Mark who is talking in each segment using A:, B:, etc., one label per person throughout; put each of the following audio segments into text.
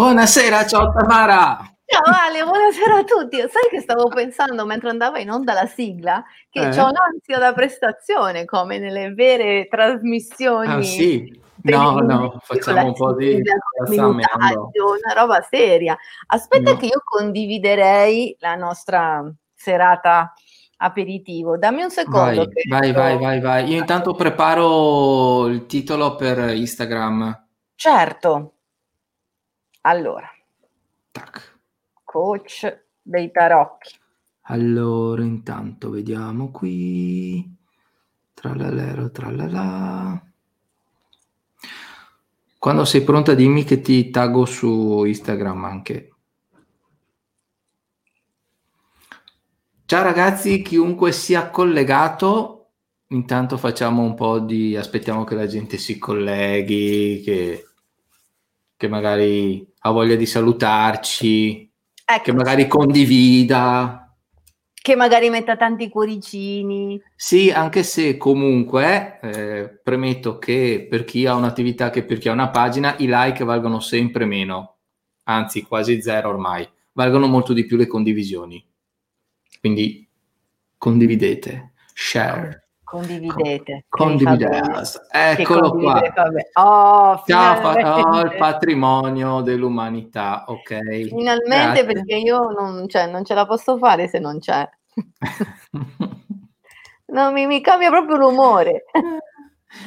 A: Buonasera, ciao Tamara!
B: Ciao Ale, buonasera a tutti. Sai che stavo pensando mentre andava in onda la sigla che
A: Eh?
B: c'ho un'ansia da prestazione come nelle vere trasmissioni.
A: Ah sì? No, no, facciamo un po' di
B: minutaggio, una roba seria. Aspetta
A: No.
B: che io condividerei la nostra serata aperitivo. Dammi un secondo.
A: Vai, vai, vai, vai, vai. Io intanto preparo il titolo per Instagram.
B: Certo. Allora,
A: Tac.
B: coach dei tarocchi.
A: Allora, intanto vediamo qui. Tralalero, tralala. Quando sei pronta dimmi che ti taggo su Instagram anche. Ciao ragazzi, chiunque sia collegato, intanto facciamo un po' di... aspettiamo che la gente si colleghi, che, che magari ha voglia di salutarci,
B: Ecco,
A: che magari condivida.
B: che magari metta tanti cuoricini.
A: Sì, anche se comunque eh, premetto che per chi ha un'attività che per chi ha una pagina, i like valgono sempre meno, anzi quasi zero ormai, valgono molto di più le condivisioni. Quindi condividete, share,
B: Condividete.
A: Condividete.
B: Che
A: Eccolo qua.
B: Oh,
A: Ciao, oh, il patrimonio dell'umanità, ok.
B: Finalmente
A: Grazie.
B: perché io non, cioè, non ce la posso fare se non c'è. No, mi, mi cambia proprio l'umore.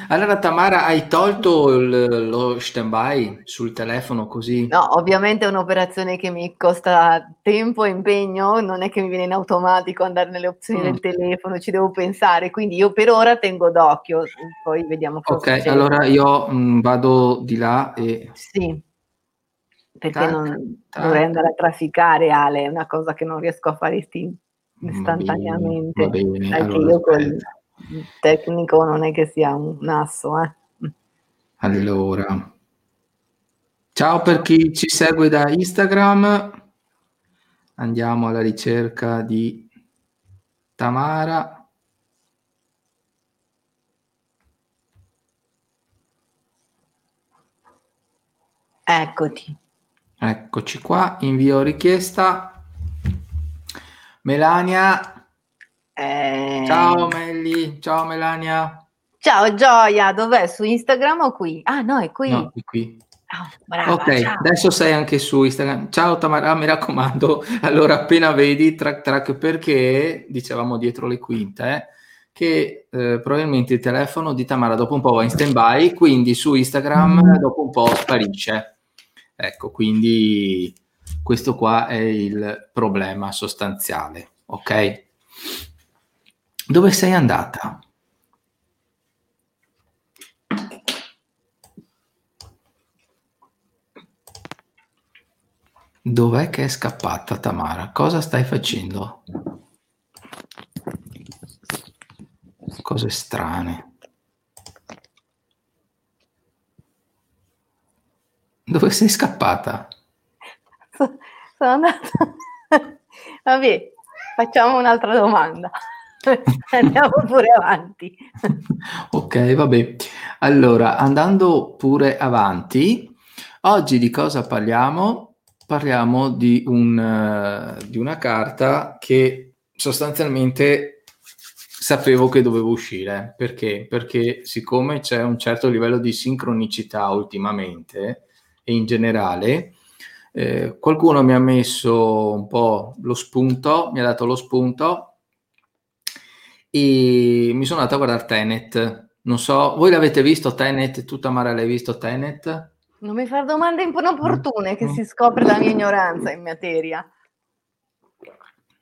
A: Allora Tamara, hai tolto il- lo stand-by sul telefono così?
B: No, ovviamente è un'operazione che mi costa tempo e impegno, non è che mi viene in automatico andare nelle opzioni
A: Mm.
B: del telefono, ci devo pensare, quindi io per ora tengo d'occhio, poi vediamo cosa
A: Ok,
B: succede.
A: allora io mh, vado di là e...
B: Sì, perché
A: Tac,
B: non
A: tac.
B: dovrei andare a trafficare, Ale, è una cosa che non riesco a fare isti-
A: Va
B: istantaneamente.
A: bene, va bene, allora
B: io col
A: aspetta.
B: tecnico non è che sia un asso, eh.
A: Allora, ciao per chi ci segue da Instagram. Andiamo alla ricerca di Tamara.
B: Eccoti.
A: Eccoci qua, invio richiesta. Melania,
B: Eh,
A: ciao Melli, ciao Melania.
B: Ciao Gioia, dov'è? Su Instagram o qui? Ah no, è qui.
A: No, di qui.
B: Ah, brava,
A: Ok,
B: ciao.
A: adesso sei anche su Instagram. Ciao Tamara, mi raccomando, allora appena vedi track track perché dicevamo dietro le quinte eh, che eh, probabilmente il telefono di Tamara dopo un po' va in stand by, quindi su Instagram dopo un po' sparisce. Ecco, quindi questo qua è il problema sostanziale, ok? Dove sei andata? Dov'è che è scappata Tamara? Cosa stai facendo? Cose strane. Dove sei scappata?
B: So- Sono andata. Vabbè, facciamo un'altra domanda. Andiamo pure avanti.
A: Ok, vabbè. Allora, andando pure avanti, oggi di cosa parliamo? Parliamo di, un, eh, di una carta che sostanzialmente sapevo che dovevo uscire. Perché? Perché siccome c'è un certo livello di sincronicità ultimamente e in generale, eh, qualcuno mi ha messo un po' lo spunto, mi ha dato lo spunto e mi sono andato a guardare Tenet. Non so, voi l'avete visto Tenet? Tu Tamara l'hai visto Tenet?
B: Non mi fare domande inopportune che
A: Mm.
B: si scopre la mia ignoranza in materia.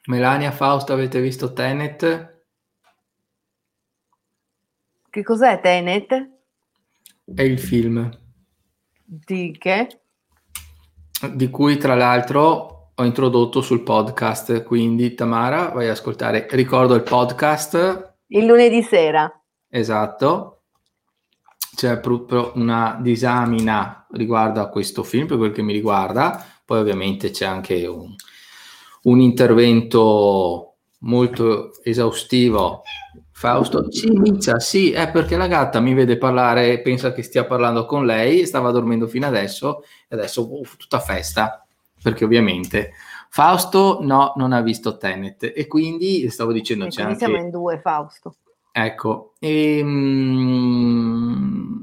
A: Melania, Fausto, avete visto Tenet?
B: Che cos'è Tenet?
A: È il film
B: Di che?
A: di cui tra l'altro ho introdotto sul podcast, quindi Tamara vai ad ascoltare. Ricordo il podcast,
B: Il lunedì sera.
A: esatto, c'è proprio una disamina riguardo a questo film per quel che mi riguarda, poi ovviamente c'è anche un, un intervento molto esaustivo. Fausto? Cimicia, sì, è perché la gatta mi vede parlare pensa che stia parlando con lei, stava dormendo fino adesso e adesso uff, tutta festa, perché ovviamente Fausto no, non ha visto Tenet e quindi stavo dicendo
B: E
A: c'è anche...
B: siamo in due, Fausto.
A: Ecco, e, mm,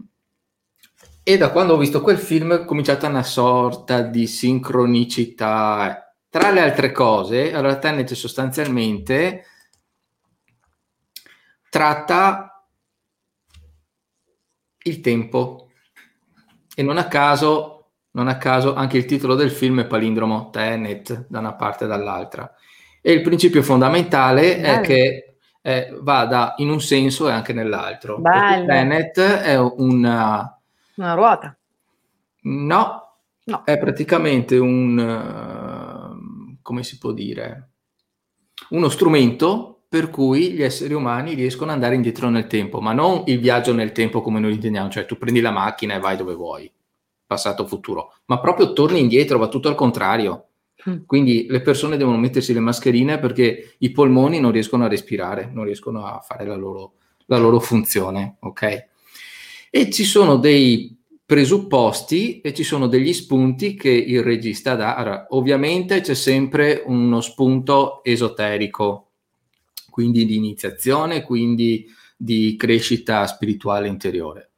A: e da quando ho visto quel film è cominciata una sorta di sincronicità. Tra le altre cose, allora Tenet sostanzialmente tratta il tempo e non a caso, non a caso anche il titolo del film è palindromo Tenet da una parte e dall'altra. E il principio fondamentale è
B: Bello.
A: che eh, vada in un senso e anche nell'altro.
B: Bello.
A: Tenet è una...
B: Una ruota.
A: No,
B: No.
A: è praticamente un... eh, come si può dire? Uno strumento per cui gli esseri umani riescono ad andare indietro nel tempo, ma non il viaggio nel tempo come noi intendiamo, cioè tu prendi la macchina e vai dove vuoi, passato futuro, ma proprio torni indietro, va tutto al contrario.
B: Mm.
A: Quindi le persone devono mettersi le mascherine perché i polmoni non riescono a respirare, non riescono a fare la loro, la loro funzione, ok? E ci sono dei presupposti e ci sono degli spunti che il regista dà. Allora, ovviamente c'è sempre uno spunto esoterico, quindi di iniziazione, quindi di crescita spirituale interiore.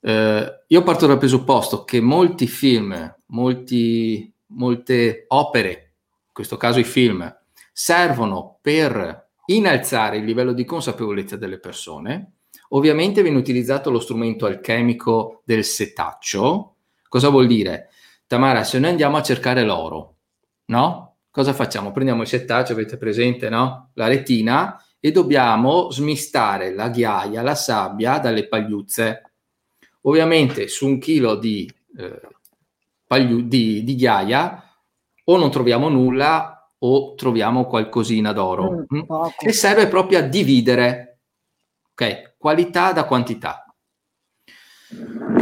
A: Eh, io parto dal presupposto che molti film, molti, molte opere, in questo caso i film, servono per innalzare il livello di consapevolezza delle persone. Ovviamente viene utilizzato lo strumento alchemico del setaccio. Cosa vuol dire? Tamara, se noi andiamo a cercare l'oro, no? Cosa facciamo? Prendiamo il setaccio, avete presente, no? La retina e dobbiamo smistare la ghiaia, la sabbia dalle pagliuzze. Ovviamente su un chilo di, eh, pagliu- di, di ghiaia o non troviamo nulla o troviamo qualcosina d'oro.
B: Mm,
A: mm? che serve proprio a dividere ok, qualità da quantità.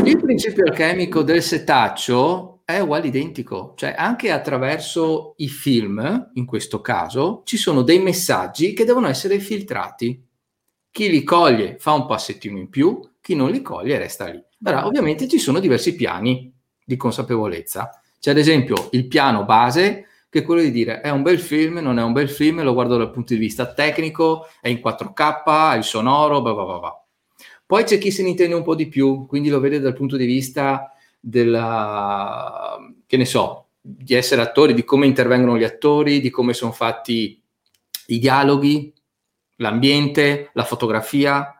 A: Il principio alchemico del setaccio è uguale identico, cioè anche attraverso i film, in questo caso, ci sono dei messaggi che devono essere filtrati. Chi li coglie fa un passettino in più, chi non li coglie resta lì. Ora, ovviamente ci sono diversi piani di consapevolezza. C'è ad esempio il piano base, che è quello di dire è un bel film, non è un bel film, lo guardo dal punto di vista tecnico, è in 4K, ha il sonoro, bla bla bla bla. Poi c'è chi se ne intende un po' di più, quindi lo vede dal punto di vista della, che ne so, di essere attori, di come intervengono gli attori, di come sono fatti i dialoghi, l'ambiente, la fotografia.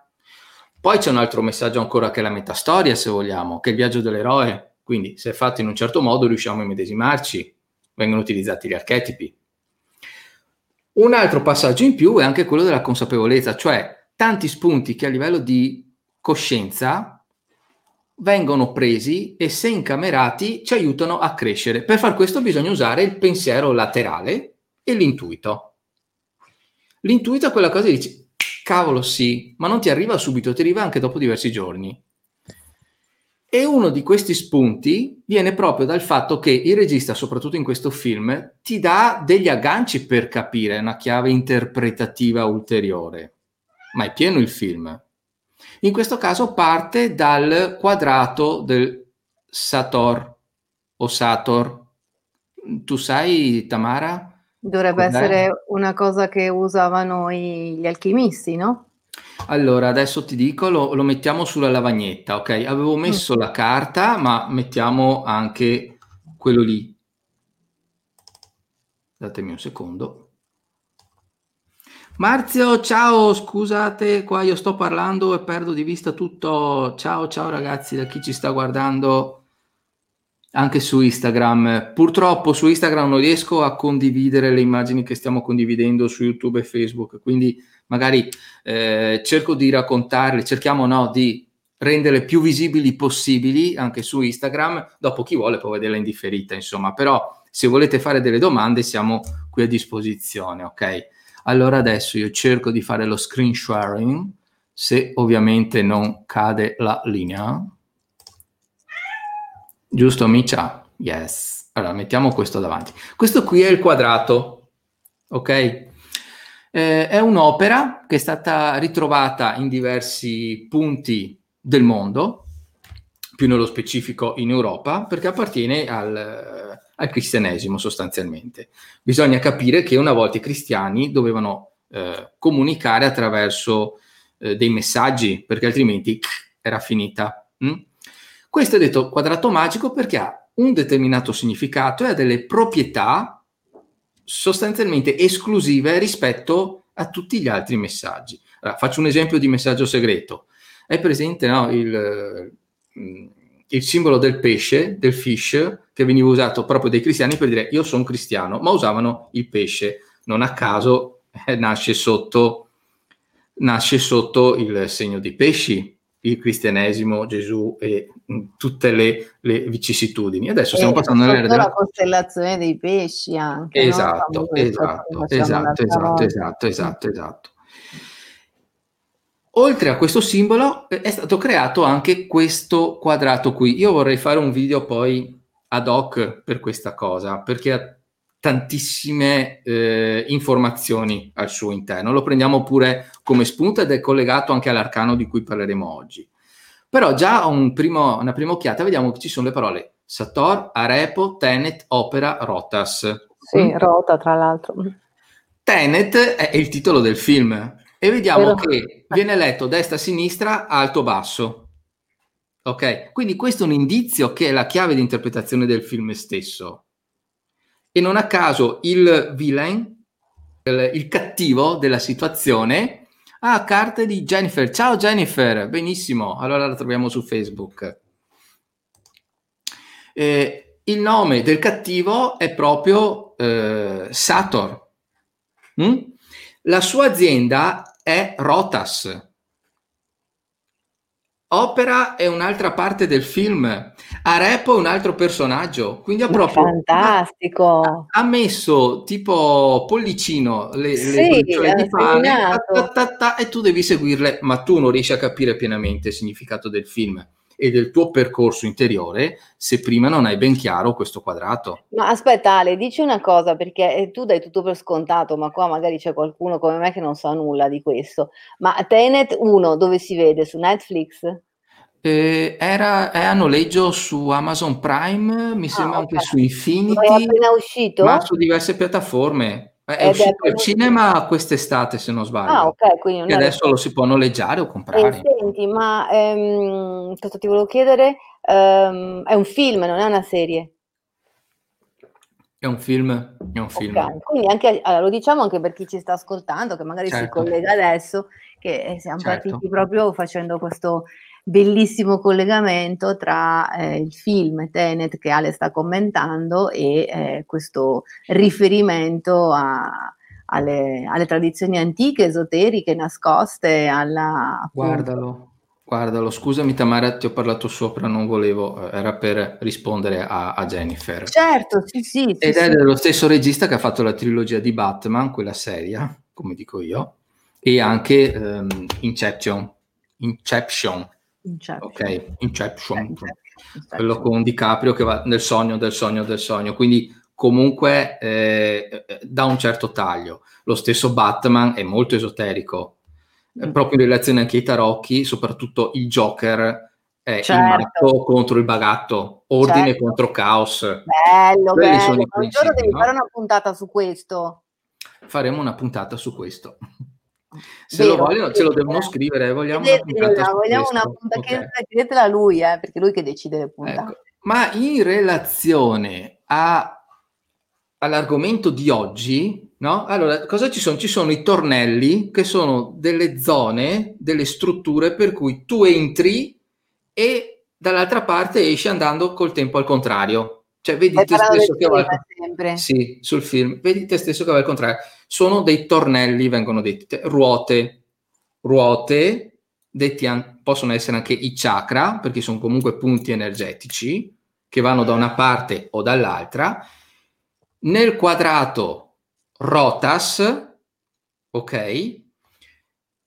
A: Poi c'è un altro messaggio ancora che è la metastoria, se vogliamo, che è il viaggio dell'eroe. Quindi se è fatto in un certo modo riusciamo a immedesimarci, vengono utilizzati gli archetipi. Un altro passaggio in più è anche quello della consapevolezza, cioè tanti spunti che a livello di coscienza vengono presi e se incamerati ci aiutano a crescere. Per far questo bisogna usare il pensiero laterale e l'intuito. L'intuito è quella cosa che dici, cavolo sì, ma non ti arriva subito, ti arriva anche dopo diversi giorni. E uno di questi spunti viene proprio dal fatto che il regista, soprattutto in questo film, ti dà degli agganci per capire una chiave interpretativa ulteriore. Ma è pieno il film. In questo caso parte dal quadrato del Sator o Sator. Tu sai, Tamara?
B: Dovrebbe
A: Cos'è?
B: essere una cosa che usavano i- gli alchimisti, no?
A: Allora, adesso ti dico, lo, lo mettiamo sulla lavagnetta, ok? Avevo messo la carta, ma mettiamo anche quello lì. Datemi un secondo. Marzio, ciao, scusate, qua io sto parlando e perdo di vista tutto. Ciao, ciao ragazzi, da chi ci sta guardando anche su Instagram. Purtroppo su Instagram non riesco a condividere le immagini che stiamo condividendo su YouTube e Facebook, quindi magari eh, cerco di raccontarle, cerchiamo no, di renderle più visibili possibili anche su Instagram. Dopo chi vuole può vederla in differita, insomma, però se volete fare delle domande siamo qui a disposizione, ok? Allora adesso io cerco di fare lo screen sharing, se ovviamente non cade la linea. Giusto, Micia? Yes. Allora, mettiamo questo davanti. Questo qui è il quadrato, ok? Eh, è un'opera che è stata ritrovata in diversi punti del mondo, più nello specifico in Europa, perché appartiene al, al cristianesimo sostanzialmente. Bisogna capire che una volta i cristiani dovevano eh, comunicare attraverso eh, dei messaggi, perché altrimenti era finita. Mm? Questo è detto quadrato magico perché ha un determinato significato e ha delle proprietà sostanzialmente esclusive rispetto a tutti gli altri messaggi. Allora, faccio un esempio di messaggio segreto. È presente no, il, mm, il simbolo del pesce, del fish, che veniva usato proprio dai cristiani per dire io sono cristiano, ma usavano il pesce. Non a caso eh, nasce, sotto, nasce sotto il segno dei pesci, il cristianesimo, Gesù e mh, tutte le, le, vicissitudini. Adesso stiamo passando
B: all'era della costellazione dei pesci anche.
A: Esatto, esatto, esatto, esatto, esatto, esatto, esatto. Oltre a questo simbolo eh, è stato creato anche questo quadrato qui. Io vorrei fare un video poi ad hoc per questa cosa, perché tantissime eh, informazioni al suo interno. Lo prendiamo pure come spunto ed è collegato anche all'arcano di cui parleremo oggi. Però già un primo, una prima occhiata vediamo che ci sono le parole Sator, Arepo, Tenet, Opera, Rotas.
B: Sì, mm? Rota tra l'altro.
A: Tenet è il titolo del film e vediamo Però... che viene letto destra-sinistra, alto-basso. Ok, quindi questo è un indizio che è la chiave di interpretazione del film stesso. E non a caso il villain, il, cattivo della situazione, ha carte di Jennifer. Ciao Jennifer, benissimo, allora la troviamo su Facebook. Eh, il nome del cattivo è proprio eh, Sator. Mm? La sua azienda è Rotas. Opera è un'altra parte del film, Arepo è un altro personaggio, quindi ha proprio
B: fantastico.
A: Ha, ha messo tipo pollicino le, sì, le di pane ta, ta, ta, e tu devi seguirle, ma tu non riesci a capire pienamente il significato del film e del tuo percorso interiore se prima non hai ben chiaro questo quadrato.
B: Ma aspetta Ale, dici una cosa perché eh, tu dai tutto per scontato, ma qua magari c'è qualcuno come me che non sa nulla di questo. Ma Tenet 1 dove si vede? Su Netflix?
A: Eh, era, è a noleggio su Amazon Prime, mi ah, sembra okay. anche su Infinity,
B: è appena uscito?
A: ma su diverse piattaforme. È Ed uscito al cinema quest'estate, se non sbaglio.
B: Ah, ok, quindi non
A: e adesso lo si può noleggiare o comprare.
B: Eh, senti, ma ehm, cosa ti volevo chiedere? Um, è un film, non è una serie.
A: È un film, è un film.
B: Okay. Quindi anche, allora, lo diciamo anche per chi ci sta ascoltando, che magari certo. si collega adesso, che eh, siamo certo. partiti proprio facendo questo bellissimo collegamento tra eh, il film Tenet che Ale sta commentando e eh, questo riferimento a, alle, alle, tradizioni antiche, esoteriche, nascoste, alla...
A: Guardalo, guardalo, scusami Tamara, ti ho parlato sopra, non volevo, eh, era per rispondere a, a Jennifer.
B: Certo, sì, sì.
A: Ed
B: sì,
A: è sì. dello stesso regista che ha fatto la trilogia di Batman, quella seria, come dico io, e anche um, Inception. Inception
B: Inception.
A: Ok, Inception. Inception. Quello con DiCaprio che va nel sogno del sogno del sogno, quindi comunque eh, eh, da un certo taglio. Lo stesso Batman è molto esoterico, mm. proprio in relazione anche ai tarocchi, soprattutto il Joker è certo. il matto contro il bagatto, ordine certo. contro caos.
B: Bello, Quelli bello. Un giorno devi no? fare una puntata su questo.
A: Faremo una puntata su questo. Se Vero, lo vogliono, ce lo devono scrivere. Vogliamo
B: chiedetela, una vogliamo una punta okay. chiedetela a lui, eh, perché è lui che decide le puntate. Ecco.
A: Ma in relazione a, all'argomento di oggi, no? Allora, cosa ci sono? Ci sono i tornelli, che sono delle zone, delle strutture per cui tu entri e dall'altra parte esci andando col tempo al contrario. Cioè, vedi te stesso che va al... Sì, sul film. Vedi te stesso che va al contrario. Sono dei tornelli, vengono detti, ruote, ruote, detti an- possono essere anche i chakra, perché sono comunque punti energetici che vanno da una parte o dall'altra. Nel quadrato rotas, ok?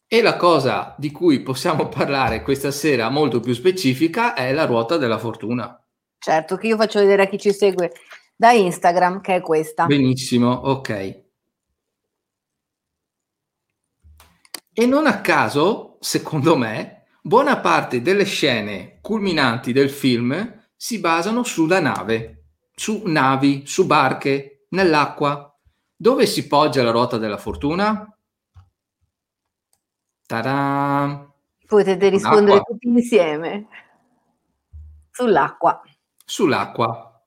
A: E la cosa di cui possiamo parlare questa sera molto più specifica è la ruota della fortuna.
B: Certo, che io faccio vedere a chi ci segue da Instagram, che è questa.
A: Benissimo, ok. E non a caso, secondo me, buona parte delle scene culminanti del film si basano sulla nave, su navi, su barche, nell'acqua. Dove si poggia la ruota della fortuna?
B: Ta-da! Potete rispondere tutti insieme. Sull'acqua.
A: Sull'acqua.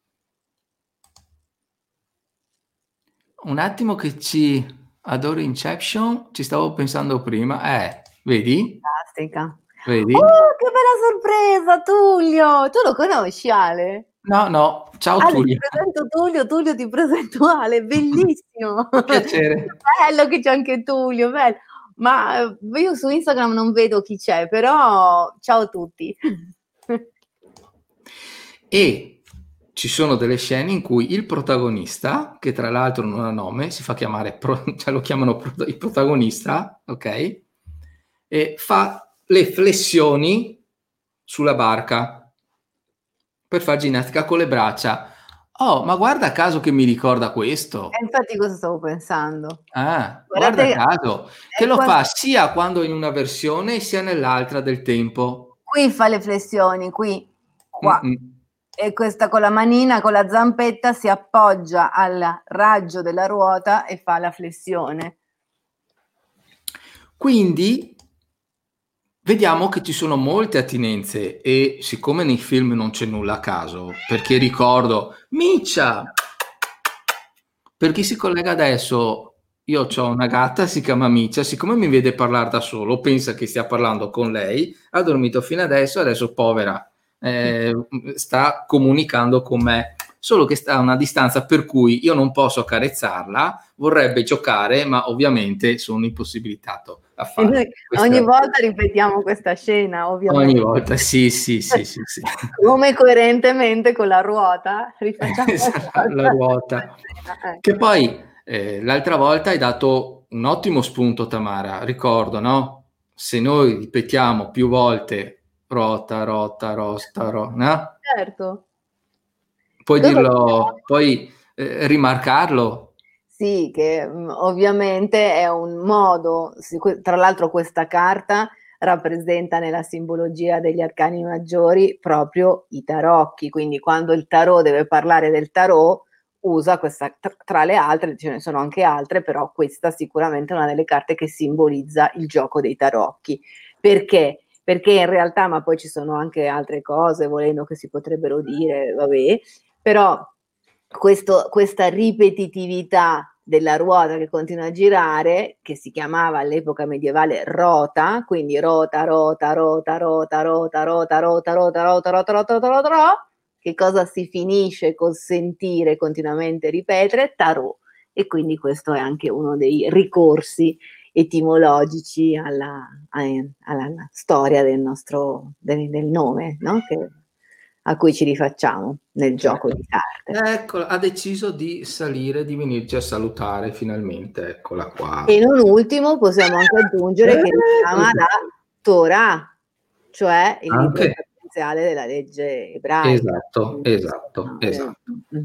A: Un attimo che ci adoro Inception, ci stavo pensando prima. Eh, vedi?
B: Fantastica.
A: Vedi?
B: Oh, che bella sorpresa, Tullio! Tu lo conosci, Ale?
A: No, no, ciao
B: Ale,
A: Tullio.
B: ti presento Tullio, Tullio ti presento Ale, bellissimo!
A: Piacere.
B: bello che c'è anche Tullio, bello. Ma eh, io su Instagram non vedo chi c'è, però ciao a tutti.
A: E ci sono delle scene in cui il protagonista, che tra l'altro non ha nome, si fa chiamare, pro, cioè lo chiamano pro, il protagonista, ok? E fa le flessioni sulla barca per fare ginnastica con le braccia. Oh, ma guarda caso che mi ricorda questo.
B: E infatti cosa stavo pensando?
A: Ah, Guardate, guarda caso, che lo quando... fa sia quando in una versione sia nell'altra del tempo.
B: Qui fa le flessioni, qui, qua. Mm-mm. E questa con la manina, con la zampetta, si appoggia al raggio della ruota e fa la flessione.
A: Quindi Vediamo che ci sono molte attinenze e siccome nei film non c'è nulla a caso, perché ricordo Miccia, per chi si collega adesso, io ho una gatta, si chiama Miccia, siccome mi vede parlare da solo, pensa che stia parlando con lei, ha dormito fino adesso, adesso povera, eh, sta comunicando con me solo che sta a una distanza per cui io non posso accarezzarla, vorrebbe giocare, ma ovviamente sono impossibilitato a fare.
B: Ogni volta ripetiamo questa scena, ovviamente.
A: Ogni volta, sì, sì, sì, sì, sì.
B: Come coerentemente con la ruota, rifacciamo
A: esatto, la ruota. Eh. Che poi eh, l'altra volta hai dato un ottimo spunto, Tamara, ricordo, no? Se noi ripetiamo più volte rota, rota, rosta, rota, no?
B: Certo
A: Puoi dirlo, puoi eh, rimarcarlo?
B: Sì, che mm, ovviamente è un modo, tra l'altro questa carta rappresenta nella simbologia degli arcani maggiori proprio i tarocchi, quindi quando il tarot deve parlare del tarot usa questa, tra le altre, ce ne sono anche altre, però questa sicuramente è una delle carte che simbolizza il gioco dei tarocchi. Perché? Perché in realtà, ma poi ci sono anche altre cose, volendo che si potrebbero dire, vabbè, però questo, questa ripetitività della ruota che continua a girare, che si chiamava all'epoca medievale rota, quindi rota, rota, rota, rota, rota, rota, rota, rota, rota, rota, rota, rota, rota, rota, che cosa si finisce col sentire continuamente ripetere? Tarot. E quindi questo è anche uno dei ricorsi etimologici alla, alla, alla storia del nostro del, del nome, no? che a cui ci rifacciamo nel gioco di carte.
A: Ecco, ha deciso di salire, di venirci a salutare finalmente, eccola qua.
B: E non ultimo possiamo anche aggiungere che richiama la Torah, cioè il anche. libro essenziale della legge ebraica.
A: Esatto, esatto, no, esatto. Mm.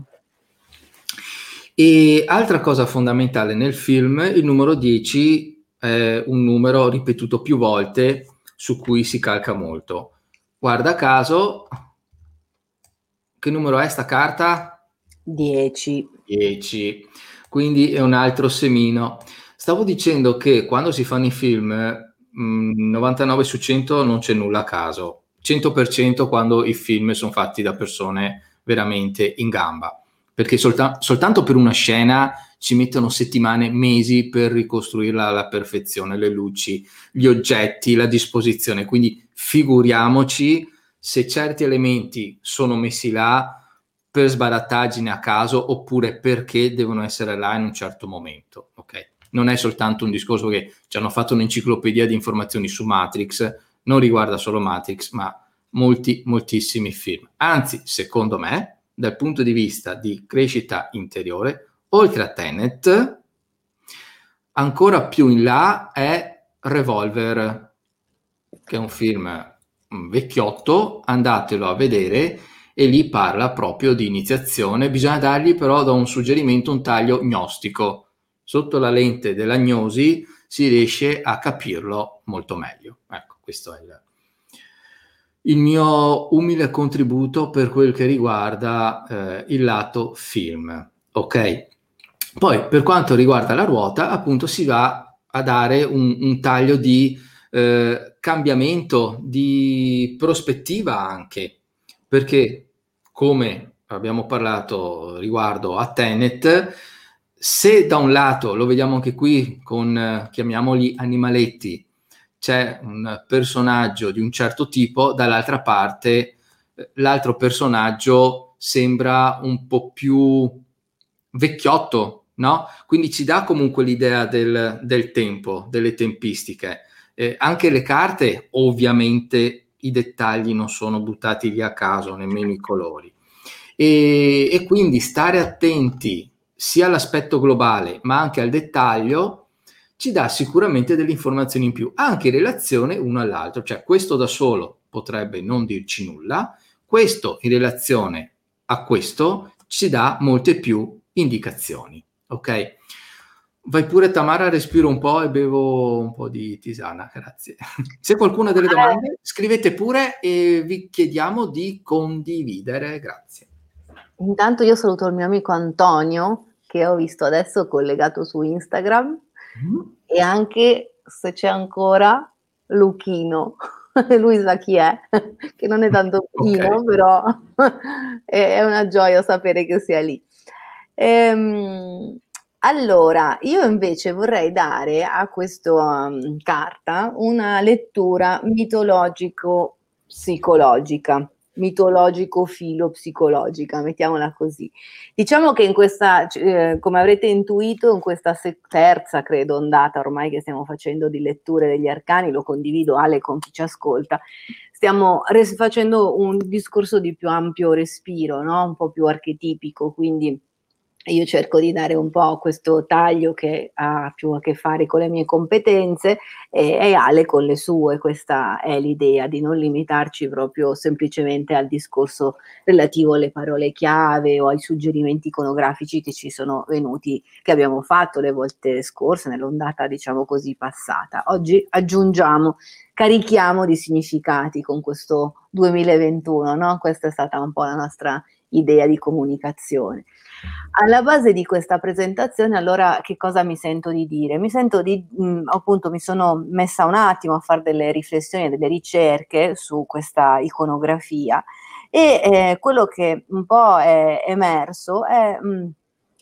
A: E altra cosa fondamentale nel film, il numero 10 è un numero ripetuto più volte su cui si calca molto. Guarda caso, che numero è sta carta?
B: 10.
A: 10. Quindi è un altro semino. Stavo dicendo che quando si fanno i film, mh, mm, 99 su 100 non c'è nulla a caso. 100% quando i film sono fatti da persone veramente in gamba. Perché solta- soltanto per una scena ci mettono settimane, mesi per ricostruirla alla perfezione, le luci, gli oggetti, la disposizione. Quindi figuriamoci se certi elementi sono messi là per sbarattaggine a caso oppure perché devono essere là in un certo momento. Okay? Non è soltanto un discorso che ci hanno fatto un'enciclopedia di informazioni su Matrix, non riguarda solo Matrix, ma molti, moltissimi film. Anzi, secondo me, dal punto di vista di crescita interiore, oltre a Tenet, ancora più in là è Revolver, che è un film vecchiotto, andatelo a vedere e lì parla proprio di iniziazione. Bisogna dargli però da un suggerimento un taglio gnostico. Sotto la lente della gnosi si riesce a capirlo molto meglio. Ecco, questo è il, il mio umile contributo per quel che riguarda eh, il lato film. Ok? Poi per quanto riguarda la ruota, appunto si va a dare un, un taglio di eh, cambiamento, di prospettiva anche, perché come abbiamo parlato riguardo a Tenet, se da un lato lo vediamo anche qui con, chiamiamoli animaletti, c'è un personaggio di un certo tipo, dall'altra parte eh, l'altro personaggio sembra un po' più vecchiotto, no? Quindi ci dà comunque l'idea del, del tempo, delle tempistiche. Eh, anche le carte, ovviamente, i dettagli non sono buttati via a caso, nemmeno i colori. E, e quindi stare attenti sia all'aspetto globale, ma anche al dettaglio, ci dà sicuramente delle informazioni in più, anche in relazione uno all'altro. Cioè, questo da solo potrebbe non dirci nulla, questo in relazione a questo ci dà molte più indicazioni. Ok? Vai pure Tamara, respiro un po' e bevo un po' di tisana, grazie. Se qualcuno ha delle domande, scrivete pure e vi chiediamo di condividere, grazie.
B: Intanto io saluto il mio amico Antonio, che ho visto adesso collegato su Instagram, mm. e anche se c'è ancora Luchino. Lui sa chi è, che non è tanto Pino, okay. però è una gioia sapere che sia lì. Ehm, allora, io invece vorrei dare a questa um, carta una lettura mitologico-psicologica mitologico-filo-psicologica, mettiamola così. Diciamo che in questa, eh, come avrete intuito, in questa se- terza, credo, ondata ormai che stiamo facendo di letture degli arcani, lo condivido Ale con chi ci ascolta, stiamo res- facendo un discorso di più ampio respiro, no? un po' più archetipico, quindi io cerco di dare un po' questo taglio che ha più a che fare con le mie competenze e, e Ale con le sue. Questa è l'idea di non limitarci proprio semplicemente al discorso relativo alle parole chiave o ai suggerimenti iconografici che ci sono venuti, che abbiamo fatto le volte scorse, nell'ondata diciamo così passata. Oggi aggiungiamo carichiamo di significati con questo 2021, no? Questa è stata un po' la nostra idea di comunicazione. Alla base di questa presentazione, allora, che cosa mi sento di dire? Mi sento di, mh, appunto, mi sono messa un attimo a fare delle riflessioni, delle ricerche su questa iconografia e eh, quello che un po' è emerso è... Mh,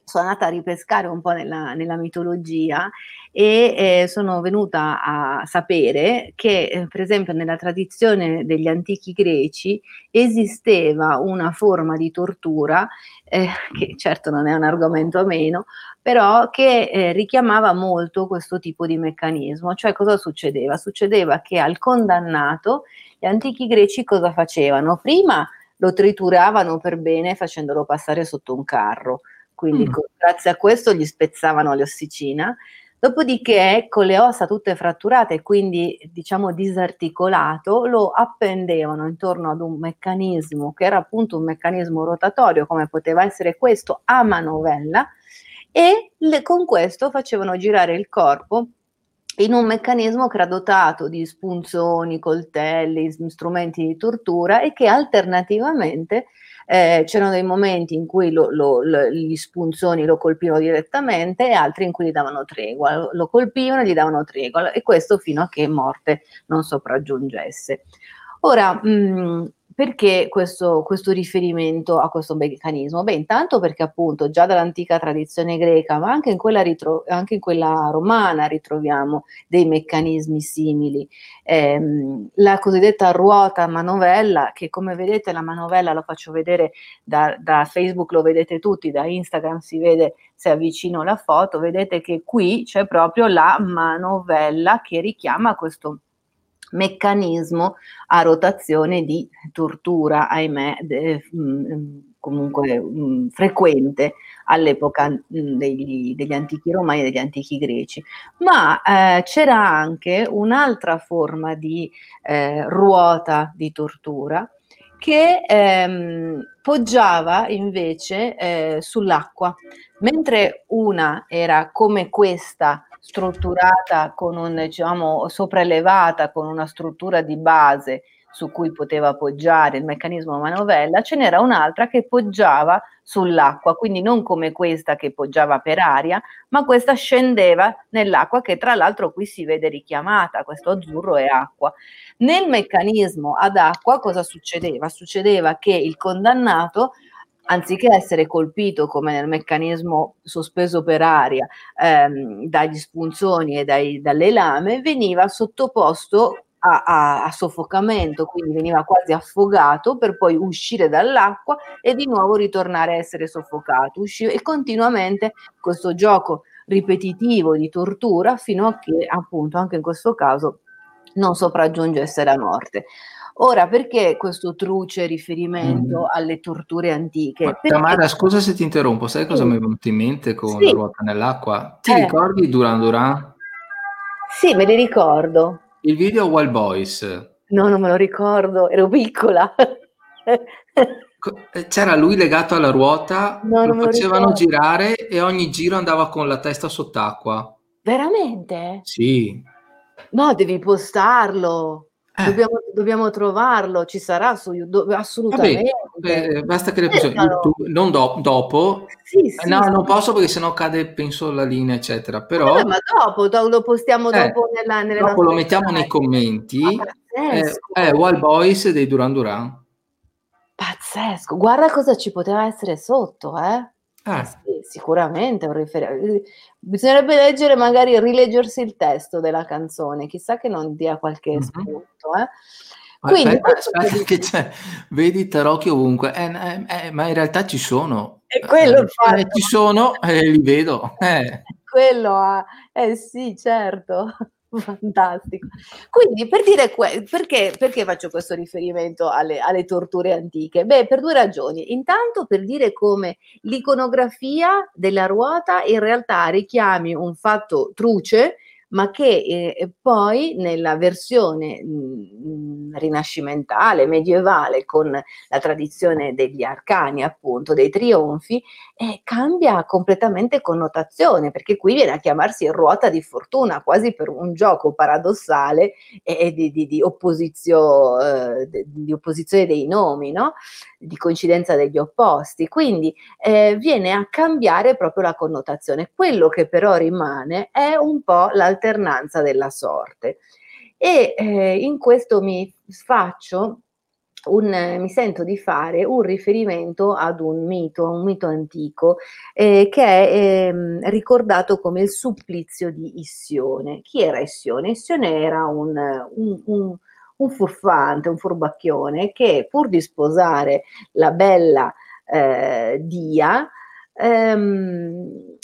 B: sono andata a ripescare un po' nella, nella mitologia e eh, sono venuta a sapere che, eh, per esempio, nella tradizione degli antichi greci esisteva una forma di tortura, eh, che certo non è un argomento a meno, però che eh, richiamava molto questo tipo di meccanismo. Cioè, cosa succedeva? Succedeva che al condannato gli antichi greci cosa facevano? Prima lo trituravano per bene facendolo passare sotto un carro quindi mm. grazie a questo gli spezzavano l'ossicina. Dopodiché, con le ossa tutte fratturate e quindi diciamo disarticolato, lo appendevano intorno ad un meccanismo che era appunto un meccanismo rotatorio, come poteva essere questo, a manovella, e le, con questo facevano girare il corpo in un meccanismo che era dotato di spunzoni, coltelli, strumenti di tortura e che alternativamente eh, c'erano dei momenti in cui lo, lo, lo, gli spunzoni lo colpivano direttamente e altri in cui gli davano tregua, lo, colpivano e gli davano tregua e questo fino a che morte non sopraggiungesse. Ora, mh, perché questo, questo, riferimento a questo meccanismo? Beh, intanto perché appunto già dall'antica tradizione greca, ma anche in quella, ritro- anche in quella romana ritroviamo dei meccanismi simili. Eh, la cosiddetta ruota manovella, che come vedete la manovella lo faccio vedere da, da Facebook, lo vedete tutti, da Instagram si vede se avvicino la foto, vedete che qui c'è proprio la manovella che richiama questo meccanismo a rotazione di tortura, ahimè, de, mh, mm, comunque mh, mm, frequente all'epoca mh, mm, degli, degli, antichi romani e degli antichi greci. Ma eh, c'era anche un'altra forma di eh, ruota di tortura che ehm, poggiava invece eh, sull'acqua, mentre una era come questa, strutturata con un, diciamo, sopraelevata con una struttura di base su cui poteva appoggiare il meccanismo manovella, ce n'era un'altra che poggiava sull'acqua, quindi non come questa che poggiava per aria, ma questa scendeva nell'acqua che tra l'altro qui si vede richiamata, questo azzurro è acqua. Nel meccanismo ad acqua cosa succedeva? Succedeva che il condannato anziché essere colpito come nel meccanismo sospeso per aria ehm, dagli spunzoni e dai, dalle lame, veniva sottoposto a, a, a, soffocamento, quindi veniva quasi affogato per poi uscire dall'acqua e di nuovo ritornare a essere soffocato. Uscire, e continuamente questo gioco ripetitivo di tortura fino a che appunto anche in questo caso non sopraggiungesse la morte. Ora, perché questo truce riferimento mm. alle torture antiche?
A: Ma, Tamara, scusa se ti interrompo, sai cosa sì. mi è venuto in mente con sì. la ruota nell'acqua? Ti eh. ricordi Duran Duran?
B: Sì, me li ricordo.
A: Il video Wild Boys.
B: No, non me lo ricordo, ero piccola.
A: Eh, c'era lui legato alla ruota, no, lo facevano lo girare e ogni giro andava con la testa sott'acqua.
B: Veramente?
A: Sì.
B: No, devi postarlo. Eh. Dobbiamo, dobbiamo, trovarlo, ci sarà su YouTube, assolutamente.
A: Vabbè, basta che le persone, YouTube, non do, dopo, sì, sì, no, sì. non posso perché sennò cade, penso, la linea, eccetera. Però,
B: Vabbè, ma dopo, lo postiamo eh, dopo nella,
A: nelle Dopo lo mettiamo nei commenti. È Wild Boys dei Duran Duran.
B: Pazzesco, guarda cosa ci poteva essere sotto, eh? Ah. Sì, sicuramente un riferimento. Bisognerebbe leggere, magari rileggersi il testo della canzone, chissà che non dia qualche mm-hmm. spunto. Eh?
A: Quindi, aspetta, aspetta vedi tarocchi ovunque, eh, eh, eh, ma in realtà ci sono.
B: E quello
A: il fatto. ci sono e li vedo.
B: Quello, ah, eh sì, certo. Fantastico. Quindi per dire que- perché, perché, faccio questo riferimento alle, alle, torture antiche? Beh, per due ragioni. Intanto per dire come l'iconografia della ruota in realtà richiami un fatto truce ma che eh, poi nella versione mh, mm, rinascimentale, medievale, con la tradizione degli arcani, appunto, dei trionfi, eh, cambia completamente connotazione, perché qui viene a chiamarsi ruota di fortuna, quasi per un gioco paradossale e, di, di, di, opposizio, eh, di, opposizione dei nomi, no? di coincidenza degli opposti. Quindi eh, viene a cambiare proprio la connotazione. Quello che però rimane è un po' l'alternanza della sorte. E eh, in questo mi faccio un, mi sento di fare un riferimento ad un mito, un mito antico, eh, che è eh, ricordato come il supplizio di Issione. Chi era Issione? Issione era un, un, un, un furfante, un furbacchione che pur di sposare la bella eh, Dia, ehm,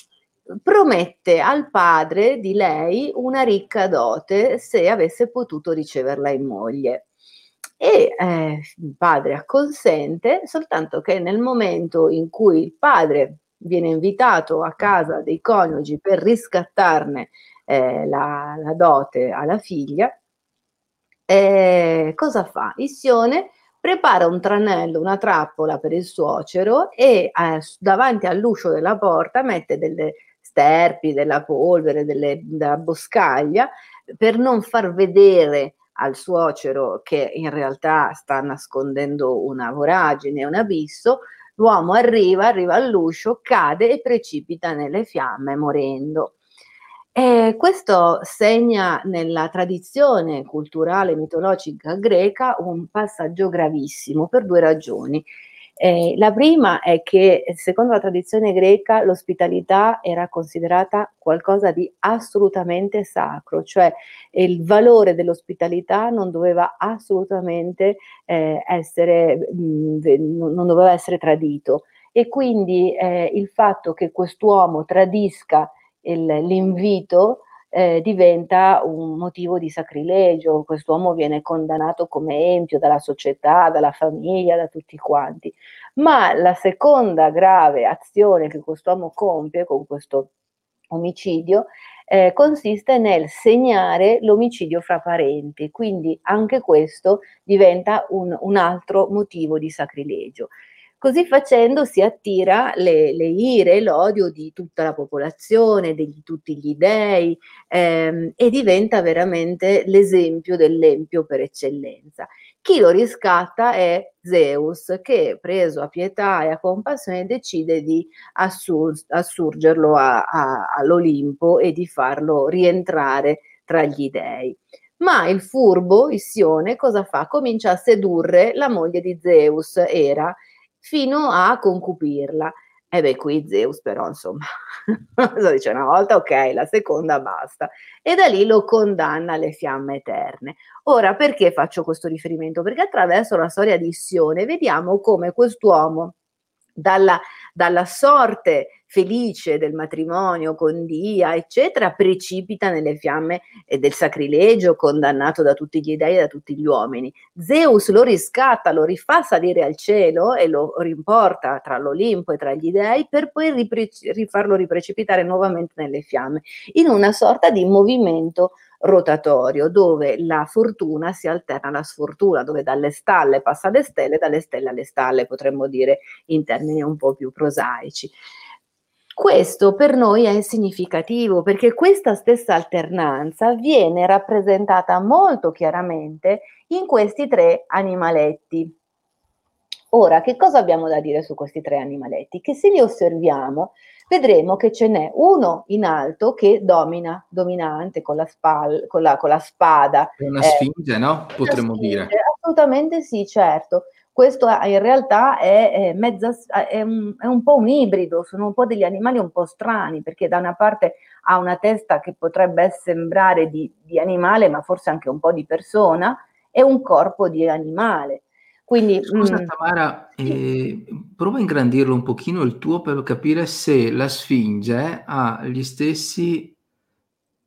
B: promette al padre di lei una ricca dote se avesse potuto riceverla in moglie e eh, il padre acconsente, soltanto che nel momento in cui il padre viene invitato a casa dei coniugi per riscattarne eh, la, la, dote alla figlia, eh, cosa fa? Issione prepara un tranello, una trappola per il suocero e eh, davanti all'uscio della porta mette delle sterpi, della polvere, delle, della boscaglia per non far vedere al suocero che in realtà sta nascondendo una voragine, un abisso, l'uomo arriva, arriva all'uscio, cade e precipita nelle fiamme morendo. E questo segna nella tradizione culturale mitologica greca un passaggio gravissimo per due ragioni. Eh, la prima è che secondo la tradizione greca l'ospitalità era considerata qualcosa di assolutamente sacro, cioè il valore dell'ospitalità non doveva assolutamente eh, essere, mh, non doveva essere tradito. E quindi eh, il fatto che quest'uomo tradisca il, l'invito eh, diventa un motivo di sacrilegio, quest'uomo viene condannato come empio dalla società, dalla famiglia, da tutti quanti. Ma la seconda grave azione che quest'uomo compie con questo omicidio eh, consiste nel segnare l'omicidio fra parenti, quindi anche questo diventa un, un altro motivo di sacrilegio. Così facendo si attira le, le ire e l'odio di tutta la popolazione, di tutti gli dei ehm, e diventa veramente l'esempio dell'empio per eccellenza. Chi lo riscatta è Zeus, che preso a pietà e a compassione decide di assur- assurgerlo a, a, all'Olimpo e di farlo rientrare tra gli dei. Ma il furbo, Issione, cosa fa? Comincia a sedurre la moglie di Zeus, Era, fino a concupirla. E beh, qui Zeus però, insomma, dice una volta ok, la seconda basta. E da lì lo condanna alle fiamme eterne. Ora, perché faccio questo riferimento? Perché attraverso la storia di Issione vediamo come quest'uomo, dalla, dalla sorte felice del matrimonio con Dia, eccetera, precipita nelle fiamme del sacrilegio, condannato da tutti gli dei e da tutti gli uomini. Zeus lo riscatta, lo rifà salire al cielo e lo riporta tra l'Olimpo e tra gli dei per poi ripre- rifarlo riprecipitare nuovamente nelle fiamme, in una sorta di movimento rotatorio dove la fortuna si alterna alla sfortuna, dove dalle stalle passa alle stelle, dalle stelle alle stalle, potremmo dire in termini un po' più prosaici. Questo per noi è significativo perché questa stessa alternanza viene rappresentata molto chiaramente in questi tre animaletti. Ora, che cosa abbiamo da dire su questi tre animaletti? Che se li osserviamo vedremo che ce n'è uno in alto che domina, dominante con la, spal- con la, con la spada.
A: È una eh, sfinge, no? Potremmo sfinge, dire.
B: Assolutamente sì, certo questo in realtà è, è, mezza, è, un, è, un, po' un ibrido, sono un po' degli animali un po' strani, perché da una parte ha una testa che potrebbe sembrare di, di animale, ma forse anche un po' di persona, e un corpo di animale. Quindi,
A: Scusa mh, mm, Tamara, eh, prova a ingrandirlo un pochino il tuo per capire se la Sfinge ha gli stessi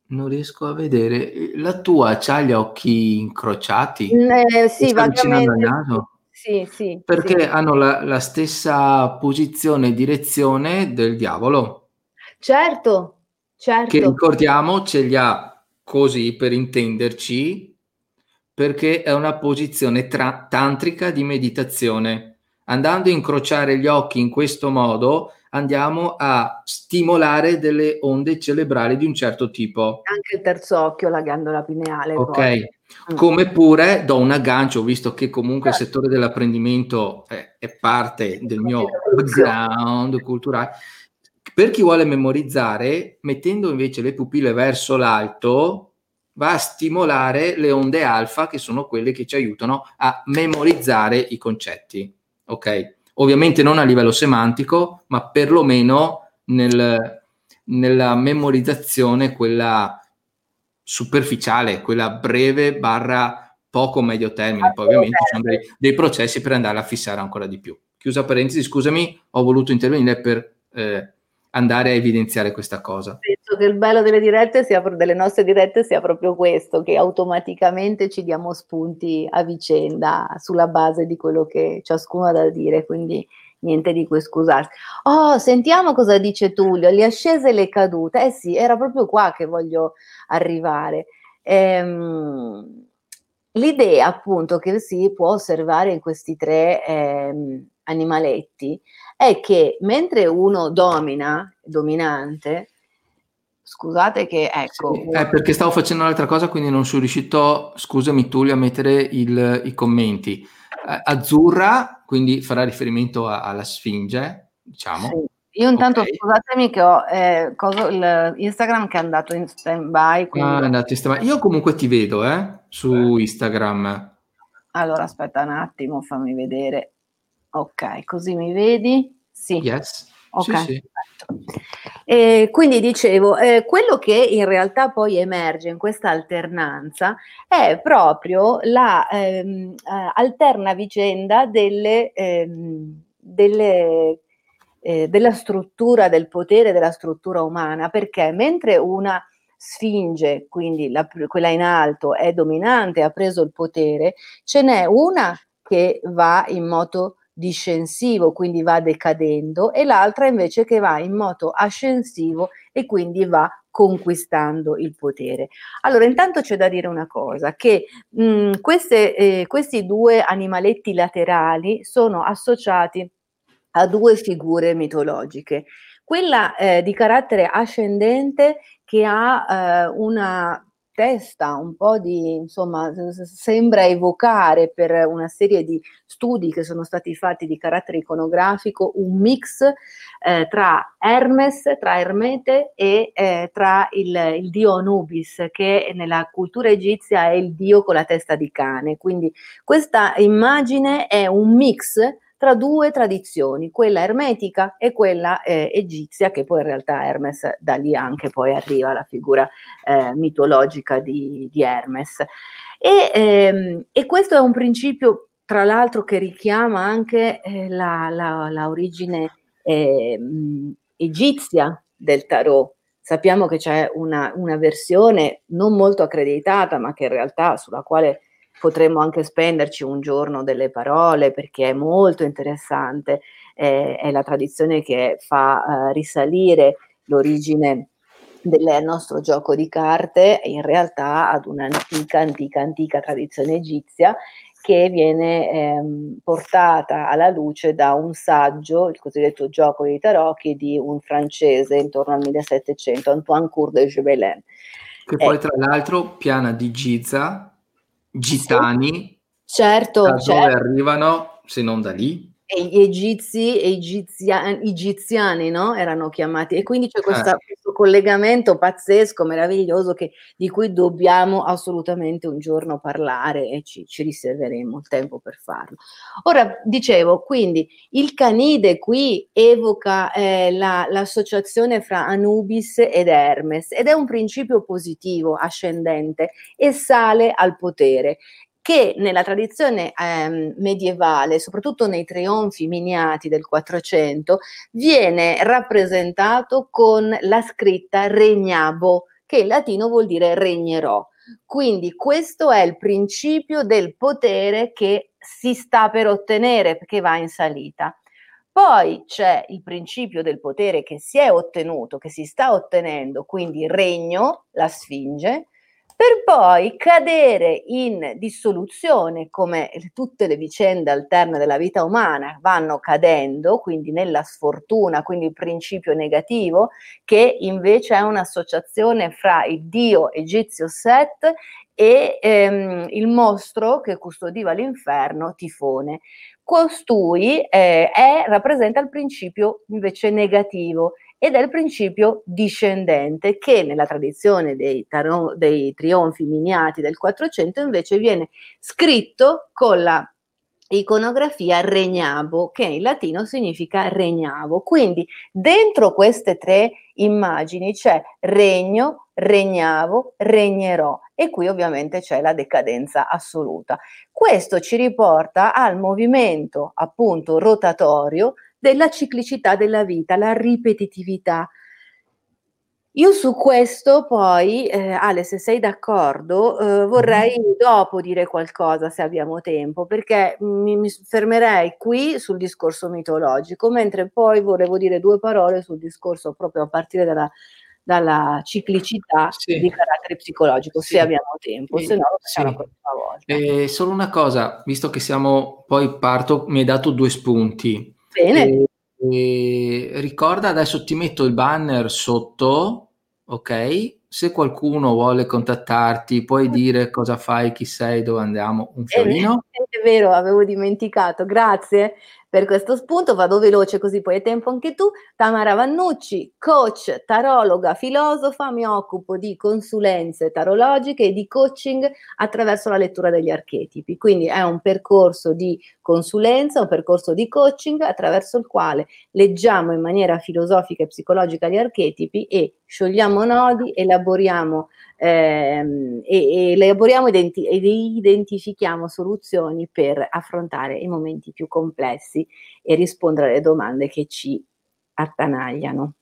A: non riesco a vedere. La tua ha gli occhi incrociati?
B: Eh, sì, vagamente.
A: Sì, sì. Perché sì. hanno la, la, stessa posizione e direzione del diavolo.
B: Certo, certo.
A: Che ricordiamo ce li ha così per intenderci, perché è una posizione tra- tantrica di meditazione. Andando a incrociare gli occhi in questo modo, andiamo a stimolare delle onde cerebrali di un certo tipo.
B: Anche il terzo occhio, la ghiandola pineale.
A: Ok. Poi. Mm. Come pure do un aggancio, visto che comunque il settore dell'apprendimento è, è parte del mio background culturale. Per chi vuole memorizzare, mettendo invece le pupille verso l'alto, va a stimolare le onde alfa, che sono quelle che ci aiutano a memorizzare i concetti. Ok? Ovviamente non a livello semantico, ma perlomeno nel, nella memorizzazione, quella superficiale, quella breve barra poco medio termine. Poi ovviamente ci sono dei, dei, processi per andare a fissare ancora di più. Chiusa parentesi, scusami, ho voluto intervenire per eh, andare a evidenziare questa cosa.
B: Penso che il bello delle dirette sia, delle nostre dirette sia proprio questo, che automaticamente ci diamo spunti a vicenda sulla base di quello che ciascuno ha da dire, quindi niente di cui scusarsi. Oh, sentiamo cosa dice Tullio, le ascese e le cadute. Eh sì, era proprio qua che voglio arrivare. Ehm, l'idea appunto che si può osservare in questi tre ehm, animaletti è che mentre uno domina, dominante, scusate che ecco...
A: Sì, eh, perché stavo facendo un'altra cosa, quindi non sono riuscito, scusami Tullio, a mettere il, i commenti. Eh, azzurra, quindi farà riferimento a, alla Sfinge, diciamo. Sì.
B: Io intanto okay. scusatemi che ho eh, cosa, Instagram che è andato in stand-by.
A: Quindi... Ah, è andato in stand-by. Io comunque ti vedo eh, su Instagram.
B: Allora aspetta un attimo, fammi vedere. Ok, così mi vedi? Sì.
A: Yes.
B: Ok. Sì, sì. Eh, quindi dicevo, eh, quello che in realtà poi emerge in questa alternanza è proprio la ehm, eh, alterna vicenda delle, ehm, delle, eh, della struttura del potere, della struttura umana, perché mentre una sfinge, quindi la, quella in alto, è dominante, ha preso il potere, ce n'è una che va in moto discensivo, quindi va decadendo, e l'altra invece che va in moto ascensivo e quindi va conquistando il potere. Allora, intanto c'è da dire una cosa, che mh, queste, eh, questi due animaletti laterali sono associati a due figure mitologiche. Quella eh, di carattere ascendente che ha eh, una testa un po' di, insomma, sembra evocare per una serie di studi che sono stati fatti di carattere iconografico un mix eh, tra Hermes, tra Ermete e eh, tra il, il, dio Anubis, che nella cultura egizia è il dio con la testa di cane. Quindi questa immagine è un mix tra due tradizioni, quella ermetica e quella eh, egizia, che poi in realtà Hermes da lì anche poi arriva la figura eh, mitologica di, di Hermes. E, ehm, e, questo è un principio, tra l'altro, che richiama anche eh, la, la, la, origine ehm, egizia del tarot. Sappiamo che c'è una, una versione non molto accreditata, ma che in realtà sulla quale potremmo anche spenderci un giorno delle parole perché è molto interessante, eh, è la tradizione che fa eh, risalire l'origine del nostro gioco di carte in realtà ad un'antica, antica, antica tradizione egizia che viene ehm, portata alla luce da un saggio, il cosiddetto gioco dei tarocchi, di un francese intorno al 1700, Antoine Cour de Gebelin.
A: Che poi, eh, tra l'altro, piana di Giza, gitani,
B: certo,
A: da
B: certo.
A: dove arrivano se non da lì?
B: E gli egizi e egiziani, egiziani no? erano chiamati e quindi c'è questa, eh. Collegamento pazzesco, meraviglioso che, di cui dobbiamo assolutamente un giorno parlare e ci, ci riserveremo il tempo per farlo. Ora dicevo, quindi il canide qui evoca eh, la, l'associazione fra Anubis ed Hermes ed è un principio positivo, ascendente e sale al potere che nella tradizione ehm, medievale, soprattutto nei trionfi miniati del 400, viene rappresentato con la scritta regnabo, che in latino vuol dire regnerò. Quindi questo è il principio del potere che si sta per ottenere, che va in salita. Poi c'è il principio del potere che si è ottenuto, che si sta ottenendo, quindi regno, la sfinge, per poi cadere in dissoluzione, come tutte le vicende alterne della vita umana vanno cadendo, quindi nella sfortuna, quindi il principio negativo, che invece è un'associazione fra il dio egizio Set e ehm, il mostro che custodiva l'inferno, Tifone. Costui eh, è, rappresenta il principio invece negativo ed è il principio discendente che nella tradizione dei, tar- dei trionfi miniati del 400 invece viene scritto con la iconografia regnavo, che in latino significa regnavo. Quindi dentro queste tre immagini c'è regno, regnavo, regnerò e qui ovviamente c'è la decadenza assoluta. Questo ci riporta al movimento appunto rotatorio della ciclicità della vita, la ripetitività. Io su questo poi, eh, Ale, se sei d'accordo, eh, vorrei mm-hmm. dopo dire qualcosa se abbiamo tempo, perché mi, mi, fermerei qui sul discorso mitologico, mentre poi volevo dire due parole sul discorso proprio a partire dalla, dalla ciclicità sì. di carattere psicologico, sì. se abbiamo tempo, sì. se no lo facciamo la prossima volta.
A: Eh, solo una cosa, visto che siamo poi parto, mi hai dato due spunti.
B: Bene.
A: E, e ricorda, adesso ti metto il banner sotto, ok? Se qualcuno vuole contattarti, puoi dire cosa fai, chi sei, dove andiamo, un fiorino.
B: È, è vero, avevo dimenticato, grazie per questo spunto vado veloce così poi hai tempo anche tu. Tamara Vannucci, coach, tarologa, filosofa, mi occupo di consulenze tarologiche e di coaching attraverso la lettura degli archetipi. Quindi è un percorso di consulenza, un percorso di coaching attraverso il quale leggiamo in maniera filosofica e psicologica gli archetipi e sciogliamo nodi, elaboriamo ehm, e, e elaboriamo identi- ed identifichiamo soluzioni per affrontare i momenti più complessi e rispondere alle domande che ci attanagliano.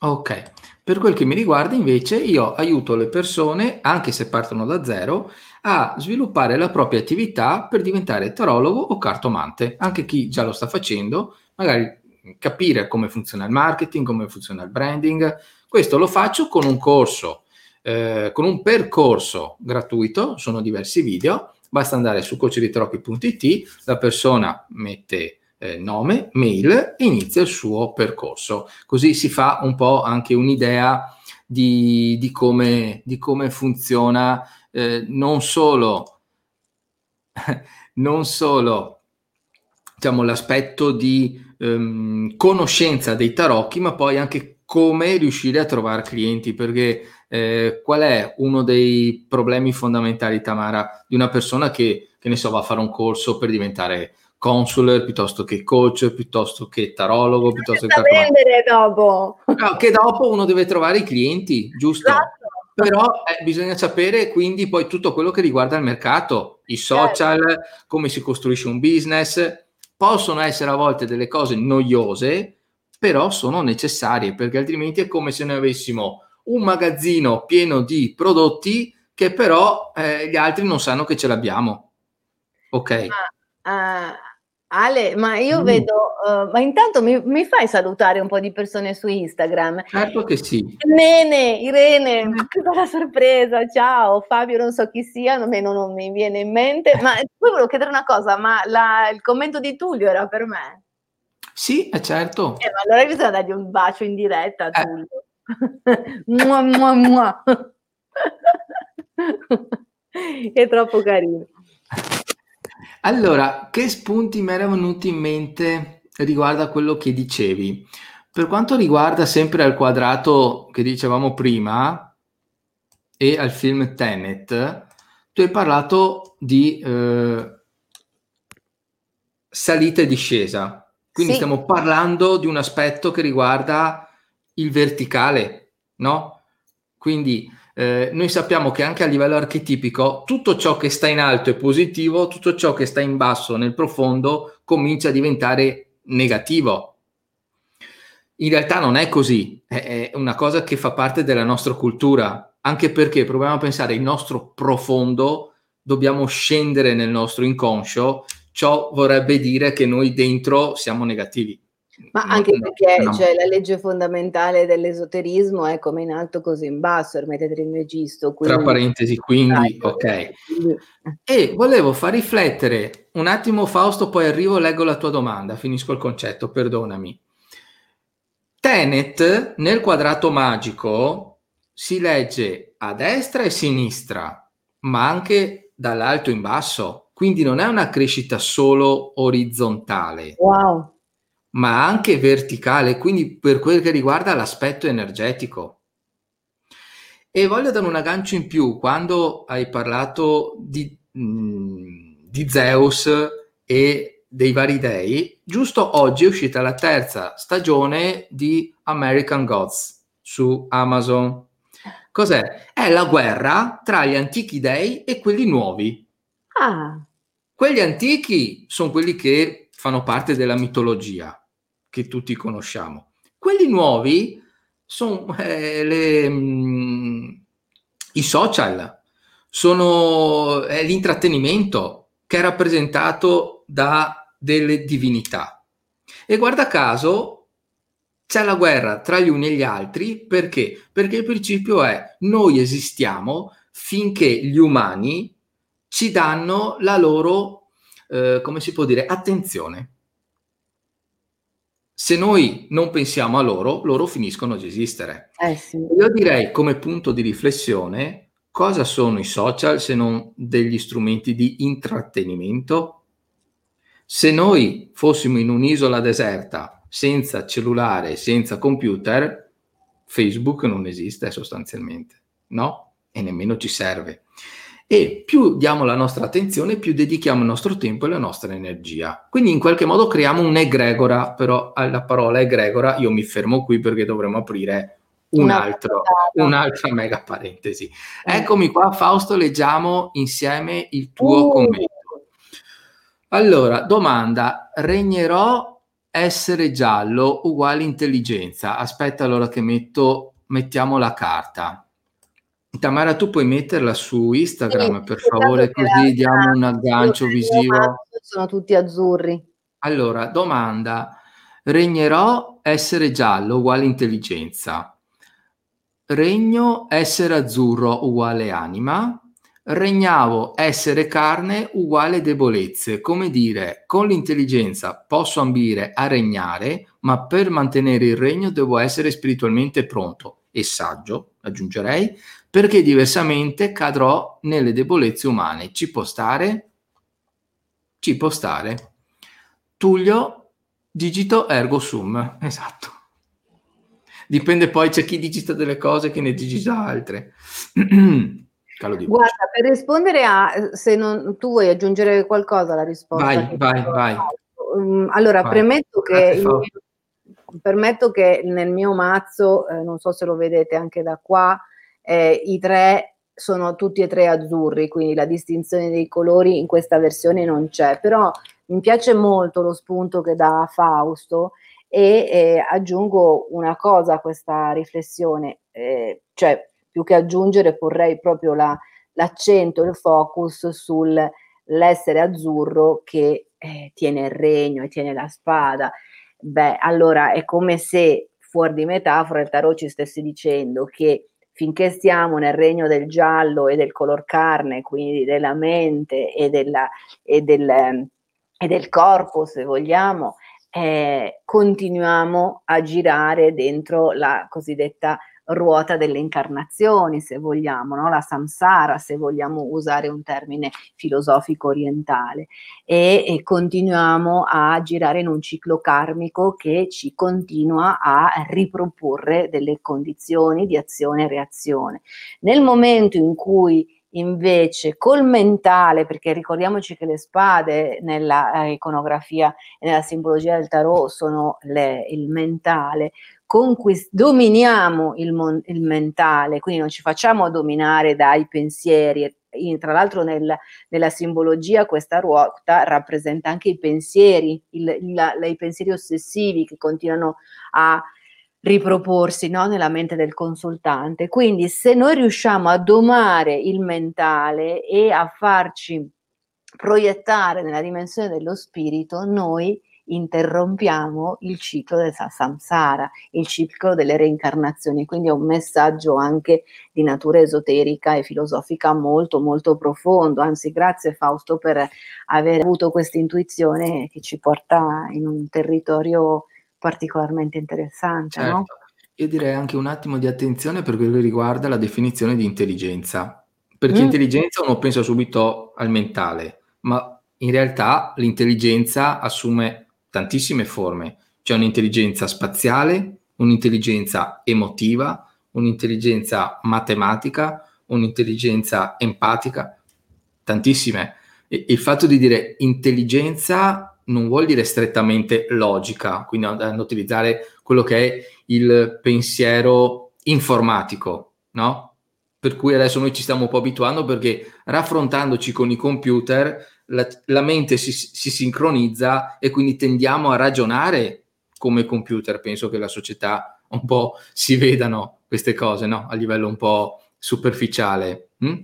A: Ok, per quel che mi riguarda invece io aiuto le persone, anche se partono da zero, a sviluppare la propria attività per diventare tarologo o cartomante. Anche chi già lo sta facendo, magari capire come funziona il marketing, come funziona il branding. Questo lo faccio con un corso, eh, con un percorso gratuito, sono diversi video, basta andare su coachditropi.it, la persona mette eh, nome, mail e inizia il suo percorso. Così si fa un po' anche un'idea di, di, come, di come funziona eh, non solo, non solo diciamo, l'aspetto di ehm, conoscenza dei tarocchi, ma poi anche come riuscire a trovare clienti, perché eh, qual è uno dei problemi fondamentali, Tamara, di una persona che, che ne so, va a fare un corso per diventare consular piuttosto che coach, piuttosto che tarologo, piuttosto che
B: vendere dopo.
A: No, che dopo uno deve trovare i clienti, giusto? Esatto. Però eh, bisogna sapere quindi poi tutto quello che riguarda il mercato, i social, certo. come si costruisce un business. Possono essere a volte delle cose noiose, però sono necessarie perché altrimenti è come se noi avessimo un magazzino pieno di prodotti che però eh, gli altri non sanno che ce l'abbiamo. Ok.
B: Ma, uh, Ale, ma io mm. vedo, uh, ma intanto mi, mi, fai salutare un po' di persone su Instagram?
A: Certo che sì.
B: Nene, Irene, mm. che bella sorpresa, ciao, Fabio non so chi sia, non, non mi viene in mente, ma poi volevo chiedere una cosa, ma la, il commento di Tullio era per me?
A: Sì, è certo.
B: Eh, ma allora bisogna dargli un bacio in diretta a Tullio. Eh. Mua, mua, mua. è troppo carino.
A: Allora, che spunti mi erano venuti in mente riguardo a quello che dicevi? Per quanto riguarda sempre al quadrato che dicevamo prima e al film Tenet, tu hai parlato di eh, salita e discesa. Quindi sì. stiamo parlando di un aspetto che riguarda il verticale, no? Quindi eh, noi sappiamo che anche a livello archetipico tutto ciò che sta in alto è positivo, tutto ciò che sta in basso, nel profondo, comincia a diventare negativo. In realtà non è così, è, una cosa che fa parte della nostra cultura, anche perché proviamo a pensare il nostro profondo, dobbiamo scendere nel nostro inconscio, ciò vorrebbe dire che noi dentro siamo negativi.
B: Ma anche no, perché no. Cioè, la legge fondamentale dell'esoterismo è come in alto così in basso, Ermete Trismegisto.
A: Quindi... Tra parentesi, quindi, ok. Eh. E volevo far riflettere un attimo Fausto, poi arrivo, leggo la tua domanda, finisco il concetto, perdonami. Tenet nel quadrato magico si legge a destra e sinistra, ma anche dall'alto in basso, quindi non è una crescita solo orizzontale.
B: Wow
A: ma anche verticale, quindi per quel che riguarda l'aspetto energetico. E voglio dare un aggancio in più, quando hai parlato di, mh, mm, di Zeus e dei vari dei, giusto oggi è uscita la terza stagione di American Gods su Amazon. Cos'è? È la guerra tra gli antichi dei e quelli nuovi.
B: Ah.
A: Quelli antichi sono quelli che fanno parte della mitologia che tutti conosciamo. Quelli nuovi sono eh, mm, i social, sono è l'intrattenimento che è rappresentato da delle divinità. E guarda caso c'è la guerra tra gli uni e gli altri perché? Perché il principio è noi esistiamo finché gli umani ci danno la loro, eh, come si può dire, attenzione. Se noi non pensiamo a loro, loro finiscono di esistere.
B: Eh sì.
A: Io direi come punto di riflessione cosa sono i social se non degli strumenti di intrattenimento? Se noi fossimo in un'isola deserta, senza cellulare, senza computer, Facebook non esiste sostanzialmente, no? E nemmeno ci serve e più diamo la nostra attenzione, più dedichiamo il nostro tempo e la nostra energia. Quindi in qualche modo creiamo un'egregora, però alla parola egregora io mi fermo qui perché dovremo aprire un altro, un'altra mega parentesi. Eh. Eccomi qua, Fausto, leggiamo insieme il tuo uh. commento. Allora, domanda, regnerò essere giallo uguale intelligenza. Aspetta allora che metto, mettiamo la carta. Tamara, tu puoi metterla su Instagram, sì, per favore, così diamo un aggancio visivo.
B: Sono tutti azzurri.
A: Allora, domanda. Regnerò essere giallo uguale intelligenza. Regno essere azzurro uguale anima. Regnavo essere carne uguale debolezze. Come dire, con l'intelligenza posso ambire a regnare, ma per mantenere il regno devo essere spiritualmente pronto e saggio, aggiungerei, perché diversamente cadrò nelle debolezze umane. Ci può stare? Ci può stare. Tullio, digito ergo sum. Esatto. Dipende poi, c'è chi digita delle cose che ne digita altre.
B: Guarda, per rispondere a, se non, tu vuoi aggiungere qualcosa alla risposta.
A: Vai, vai, vai.
B: Um, allora, vai. Premetto, che mio, permetto che nel mio mazzo, eh, non so se lo vedete anche da qua, eh, i tre sono tutti e tre azzurri, quindi la distinzione dei colori in questa versione non c'è, però mi piace molto lo spunto che dà Fausto e eh, aggiungo una cosa a questa riflessione, eh, cioè più che aggiungere porrei proprio la, l'accento, il focus sull'essere azzurro che eh, tiene il regno e tiene la spada. Beh, allora è come se fuori di metafora il tarot ci stesse dicendo che finché stiamo nel regno del giallo e del color carne, quindi della mente e, della, e, del, e del corpo, se vogliamo, eh, continuiamo a girare dentro la cosiddetta ruota delle incarnazioni, se vogliamo, no? la samsara, se vogliamo usare un termine filosofico orientale, e, e, continuiamo a girare in un ciclo karmico che ci continua a riproporre delle condizioni di azione e reazione. Nel momento in cui invece col mentale, perché ricordiamoci che le spade nella eh, iconografia e nella simbologia del tarot sono le, il mentale, conquist- dominiamo il, mon- il, mentale, quindi non ci facciamo dominare dai pensieri. In, tra l'altro nel, nella simbologia questa ruota rappresenta anche i pensieri, il, il, i pensieri ossessivi che continuano a riproporsi no, nella mente del consultante. Quindi se noi riusciamo a domare il mentale e a farci proiettare nella dimensione dello spirito, noi interrompiamo il ciclo del samsara, il ciclo delle reincarnazioni. Quindi è un messaggio anche di natura esoterica e filosofica molto molto profondo. Anzi, grazie Fausto per aver avuto questa intuizione che ci porta in un territorio particolarmente interessante. Certo. No?
A: Io direi anche un attimo di attenzione per quello che riguarda la definizione di intelligenza. Perché mm. intelligenza uno pensa subito al mentale, ma in realtà l'intelligenza assume tantissime forme. C'è un'intelligenza spaziale, un'intelligenza emotiva, un'intelligenza matematica, un'intelligenza empatica, tantissime. E il fatto di dire intelligenza non vuol dire strettamente logica, quindi andando a utilizzare quello che è il pensiero informatico, no? Per cui adesso noi ci stiamo un po' abituando perché raffrontandoci con i computer la, la mente si, si, sincronizza e quindi tendiamo a ragionare come computer. Penso che la società un po' si vedano queste cose, no? A livello un po' superficiale. Hm?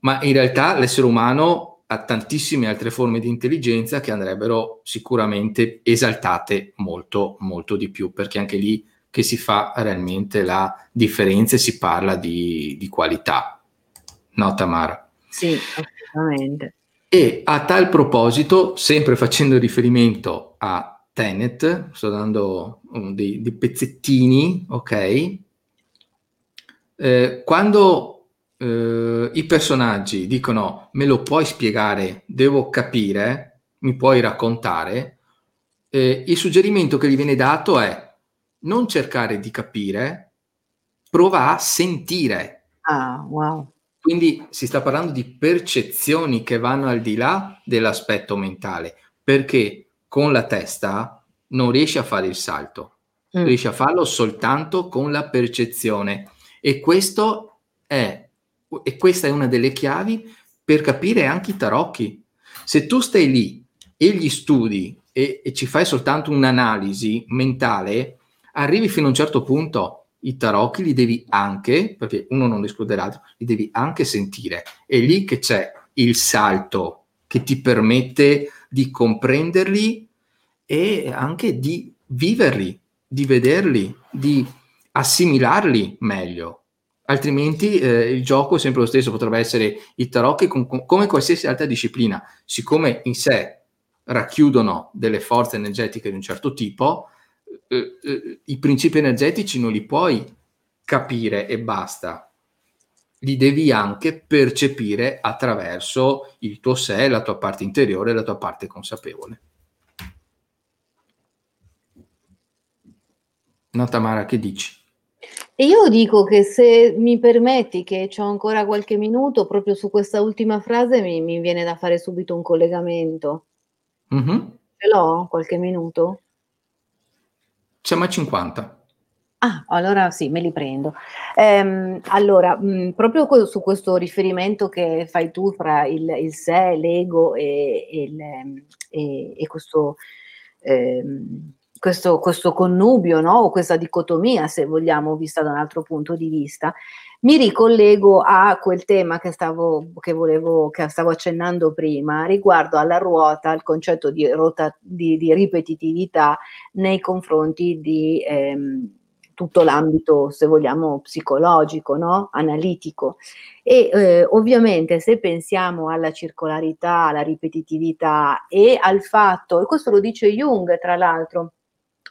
A: Ma in realtà l'essere umano ha tantissime altre forme di intelligenza che andrebbero sicuramente esaltate molto, molto di più, perché anche lì che si fa realmente la differenza e si parla di, di qualità. No, Tamara?
B: Sì, assolutamente.
A: E a tal proposito, sempre facendo riferimento a Tenet, sto dando um, dei, dei, pezzettini, ok? Eh, quando eh, i personaggi dicono me lo puoi spiegare, devo capire, mi puoi raccontare, eh, il suggerimento che gli viene dato è non cercare di capire, prova a sentire.
B: Ah, wow.
A: Quindi si sta parlando di percezioni che vanno al di là dell'aspetto mentale, perché con la testa non riesci a fare il salto, mm. riesci a farlo soltanto con la percezione. E, questo è, e questa è una delle chiavi per capire anche i tarocchi. Se tu stai lì e gli studi e, e ci fai soltanto un'analisi mentale, arrivi fino a un certo punto i tarocchi li devi anche, perché uno non esclude l'altro, li devi anche sentire. È lì che c'è il salto che ti permette di comprenderli e anche di viverli, di vederli, di assimilarli meglio. Altrimenti eh, il gioco è sempre lo stesso, potrebbe essere il tarocchi con, con, come qualsiasi altra disciplina, siccome in sé racchiudono delle forze energetiche di un certo tipo, eh, eh, i principi energetici non li puoi capire e basta, li devi anche percepire attraverso il tuo sé, la tua parte interiore, la tua parte consapevole. No, Tamara, che dici?
B: E io dico che se mi permetti che ho ancora qualche minuto, proprio su questa ultima frase mi, mi viene da fare subito un collegamento. Mm-hmm. Ce l'ho qualche minuto?
A: Siamo a 50.
B: Ah, allora sì, me li prendo. Ehm, allora, mh, proprio su questo riferimento che fai tu fra il, il sé, l'ego e, e, il, e, e questo, ehm, questo, questo, connubio, no? o questa dicotomia, se vogliamo, vista da un altro punto di vista, mi ricollego a quel tema che stavo, che volevo, che stavo accennando prima, riguardo alla ruota, al concetto di, rota, di, di ripetitività nei confronti di ehm, tutto l'ambito, se vogliamo, psicologico, no? analitico. E eh, ovviamente se pensiamo alla circolarità, alla ripetitività e al fatto, e questo lo dice Jung tra l'altro,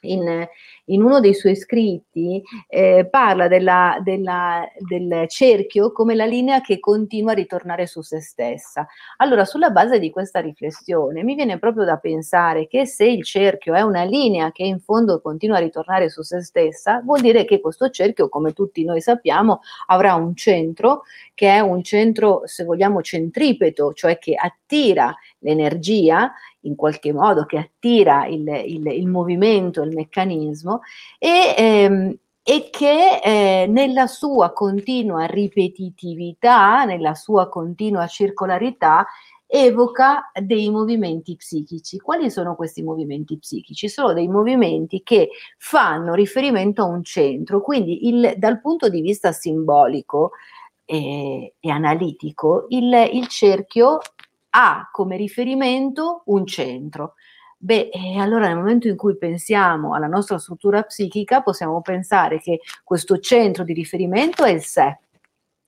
B: in, in uno dei suoi scritti eh, parla della, della, del cerchio come la linea che continua a ritornare su se stessa. Allora, sulla base di questa riflessione, mi viene proprio da pensare che se il cerchio è una linea che in fondo continua a ritornare su se stessa, vuol dire che questo cerchio, come tutti noi sappiamo, avrà un centro che è un centro, se vogliamo, centripeto, cioè che attira l'energia in qualche modo, che attira il, il, il movimento, il meccanismo e, ehm, e che eh, nella sua continua ripetitività, nella sua continua circolarità, evoca dei movimenti psichici. Quali sono questi movimenti psichici? Sono dei movimenti che fanno riferimento a un centro, quindi il, dal punto di vista simbolico e, e analitico, il, il cerchio ha come riferimento un centro. Beh, e allora nel momento in cui pensiamo alla nostra struttura psichica, possiamo pensare che questo centro di riferimento è il sé,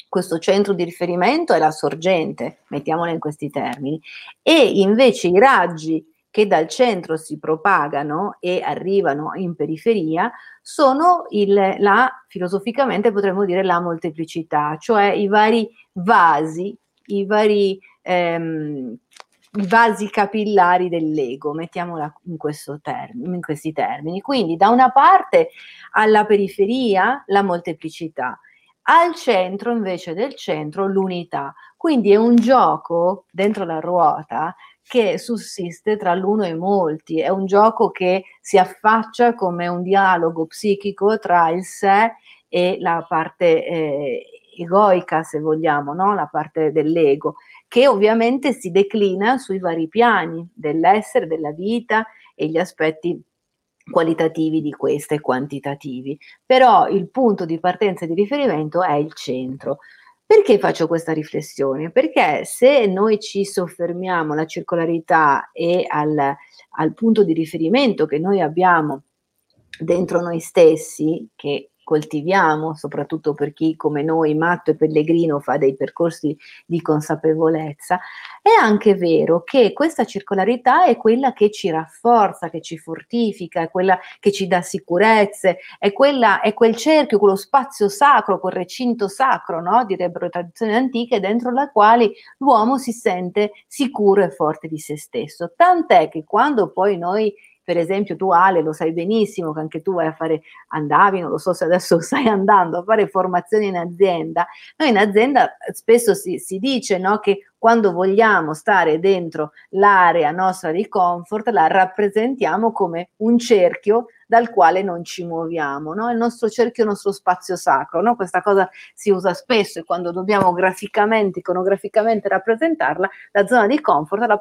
B: questo centro di riferimento è la sorgente, mettiamola in questi termini, e invece i raggi che dal centro si propagano e arrivano in periferia sono il, la, filosoficamente potremmo dire la molteplicità, cioè i vari vasi, i vari ehm, i vasi capillari dell'ego, mettiamola in, termine, in questi termini. Quindi da una parte alla periferia la molteplicità, al centro invece del centro l'unità. Quindi è un gioco dentro la ruota che sussiste tra l'uno e molti, è un gioco che si affaccia come un dialogo psichico tra il sé e la parte eh, egoica, se vogliamo, no? la parte dell'ego che ovviamente si declina sui vari piani dell'essere, della vita e gli aspetti qualitativi di questa e quantitativi. Però il punto di partenza e di riferimento è il centro. Perché faccio questa riflessione? Perché se noi ci soffermiamo alla circolarità e al, al punto di riferimento che noi abbiamo dentro noi stessi, che coltiviamo, soprattutto per chi come noi, matto e pellegrino, fa dei percorsi di consapevolezza, è anche vero che questa circolarità è quella che ci rafforza, che ci fortifica, è quella che ci dà sicurezze, è, quella, è quel cerchio, quello spazio sacro, quel recinto sacro, no? direbbero tradizioni antiche, dentro la quale l'uomo si sente sicuro e forte di se stesso. Tant'è che quando poi noi per esempio tu Ale lo sai benissimo che anche tu vai a fare, andavi, non lo so se adesso stai andando a fare formazione in azienda, noi in azienda spesso si, si dice no, che quando vogliamo stare dentro l'area nostra di comfort la rappresentiamo come un cerchio dal quale non ci muoviamo, no? il nostro cerchio, il nostro spazio sacro. No? Questa cosa si usa spesso e quando dobbiamo graficamente, iconograficamente rappresentarla, la zona di comfort la,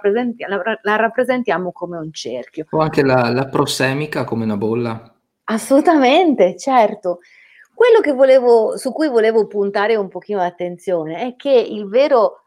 B: la, la rappresentiamo come un cerchio.
A: O anche la, la prosemica come una bolla.
B: Assolutamente, certo. Quello che volevo, su cui volevo puntare un pochino l'attenzione è che il vero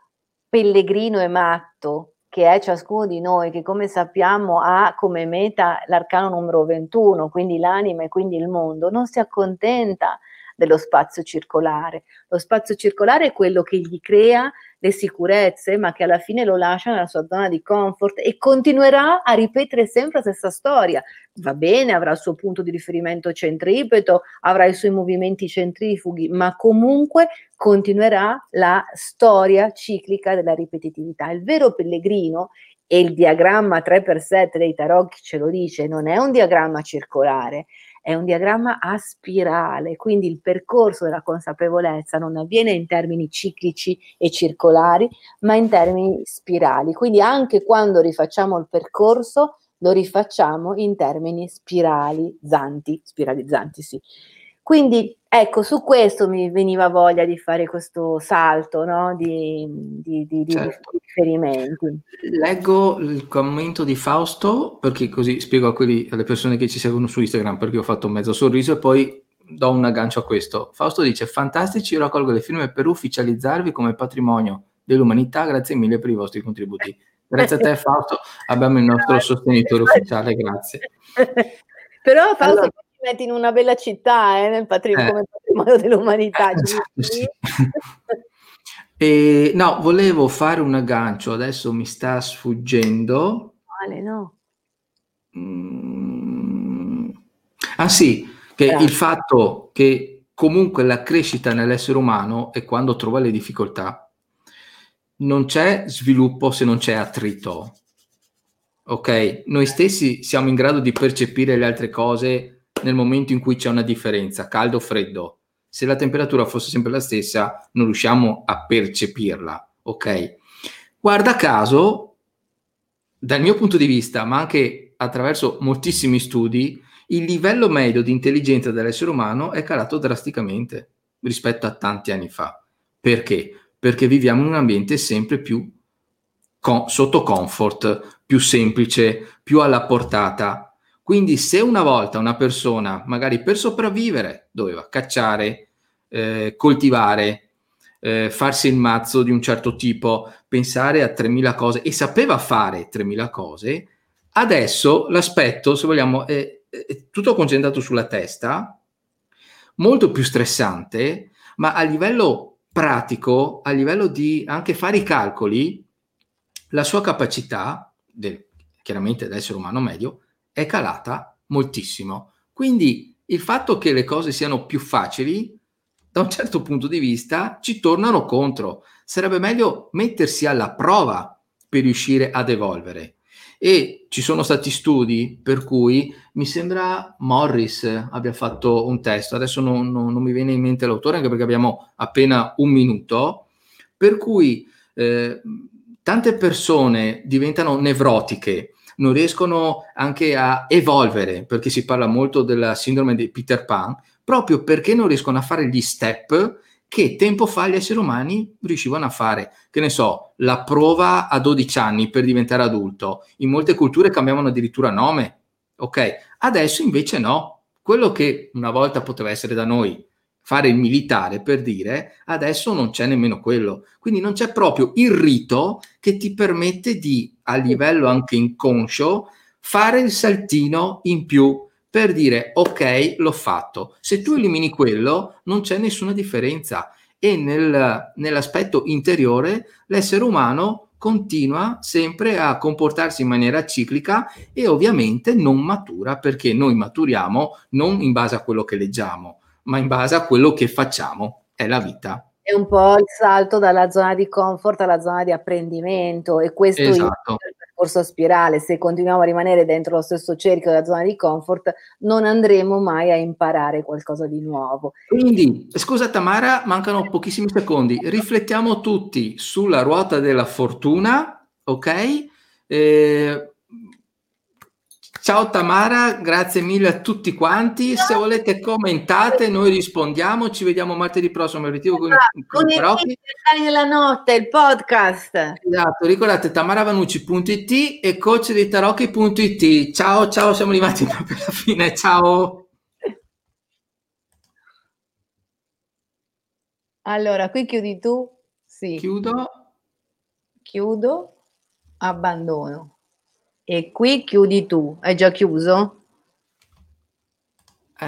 B: pellegrino e matto che è ciascuno di noi, che come sappiamo ha come meta l'arcano numero 21, quindi l'anima e quindi il mondo, non si accontenta dello spazio circolare. Lo spazio circolare è quello che gli crea le sicurezze, ma che alla fine lo lascia nella sua zona di comfort e continuerà a ripetere sempre la stessa storia. Va bene, avrà il suo punto di riferimento centripeto, avrà i suoi movimenti centrifughi, ma comunque continuerà la storia ciclica della ripetitività. Il vero pellegrino e il diagramma 3x7 dei tarocchi ce lo dice, non è un diagramma circolare, è un diagramma a spirale, quindi il percorso della consapevolezza non avviene in termini ciclici e circolari, ma in termini spirali. Quindi anche quando rifacciamo il percorso, lo rifacciamo in termini spiralizzanti, spiralizzanti sì. Quindi ecco, su questo mi veniva voglia di fare questo salto no? di, di, di, certo. di, riferimenti.
A: Leggo il commento di Fausto, perché così spiego a quelli, alle persone che ci seguono su Instagram, perché ho fatto un mezzo sorriso e poi do un aggancio a questo. Fausto dice, fantastici, io raccolgo le firme per ufficializzarvi come patrimonio dell'umanità, grazie mille per i vostri contributi. Grazie a te Fausto, abbiamo il nostro sostenitore ufficiale, grazie.
B: Però Fausto... Allora, metti in una bella città, eh, nel patrimonio, eh. come patrimonio dell'umanità. Eh, esatto, sì.
A: e, no, volevo fare un aggancio, adesso mi sta sfuggendo.
B: Quale, no?
A: Mm. Ah sì, che il fatto che comunque la crescita nell'essere umano è quando trova le difficoltà. Non c'è sviluppo se non c'è attrito. Ok, noi stessi siamo in grado di percepire le altre cose nel momento in cui c'è una differenza, caldo o freddo. Se la temperatura fosse sempre la stessa, non riusciamo a percepirla, ok? Guarda caso, dal mio punto di vista, ma anche attraverso moltissimi studi, il livello medio di intelligenza dell'essere umano è calato drasticamente rispetto a tanti anni fa. Perché? Perché viviamo in un ambiente sempre più con, sotto comfort, più semplice, più alla portata, quindi se una volta una persona, magari per sopravvivere, doveva cacciare, eh, coltivare, eh, farsi il mazzo di un certo tipo, pensare a 3.000 cose e sapeva fare 3.000 cose, adesso l'aspetto, se vogliamo, è, è tutto concentrato sulla testa, molto più stressante, ma a livello pratico, a livello di anche fare i calcoli, la sua capacità, del, chiaramente dell'essere umano medio, è calata moltissimo. Quindi il fatto che le cose siano più facili, da un certo punto di vista, ci tornano contro. Sarebbe meglio mettersi alla prova per riuscire ad evolvere. E ci sono stati studi per cui mi sembra Morris abbia fatto un testo, adesso non, non, non mi viene in mente l'autore anche perché abbiamo appena un minuto, per cui eh, tante persone diventano nevrotiche non riescono anche a evolvere, perché si parla molto della sindrome di Peter Pan, proprio perché non riescono a fare gli step che tempo fa gli esseri umani riuscivano a fare. Che ne so, la prova a 12 anni per diventare adulto. In molte culture cambiavano addirittura nome. Ok, adesso invece no. Quello che una volta poteva essere da noi fare il militare per dire, adesso non c'è nemmeno quello. Quindi non c'è proprio il rito che ti permette di, a livello anche inconscio, fare il saltino in più per dire ok, l'ho fatto. Se tu elimini quello, non c'è nessuna differenza. E nel, nell'aspetto interiore, l'essere umano continua sempre a comportarsi in maniera ciclica e ovviamente non matura perché noi maturiamo non in base a quello che leggiamo, ma in base a quello che facciamo. È la vita.
B: È un po' il salto dalla zona di comfort alla zona di apprendimento e questo esatto. è il percorso spirale. Se continuiamo a rimanere dentro lo stesso cerchio della zona di comfort, non andremo mai a imparare qualcosa di nuovo.
A: Quindi, scusa Tamara, mancano pochissimi secondi. Riflettiamo tutti sulla ruota della fortuna, ok? Eh, Ciao Tamara, grazie mille a tutti quanti. Se volete commentate, noi rispondiamo. Ci vediamo martedì prossimo aperitivo con,
B: con, con i della notte, il podcast.
A: Esatto, ricordate tamaravanucci.it e coachdeitarocchi.it. Ciao, ciao, siamo arrivati per la fine. Ciao.
B: Allora, qui chiudi tu? Sì.
A: Chiudo.
B: Chiudo, abbandono. E qui chiudi tu. È già chiuso?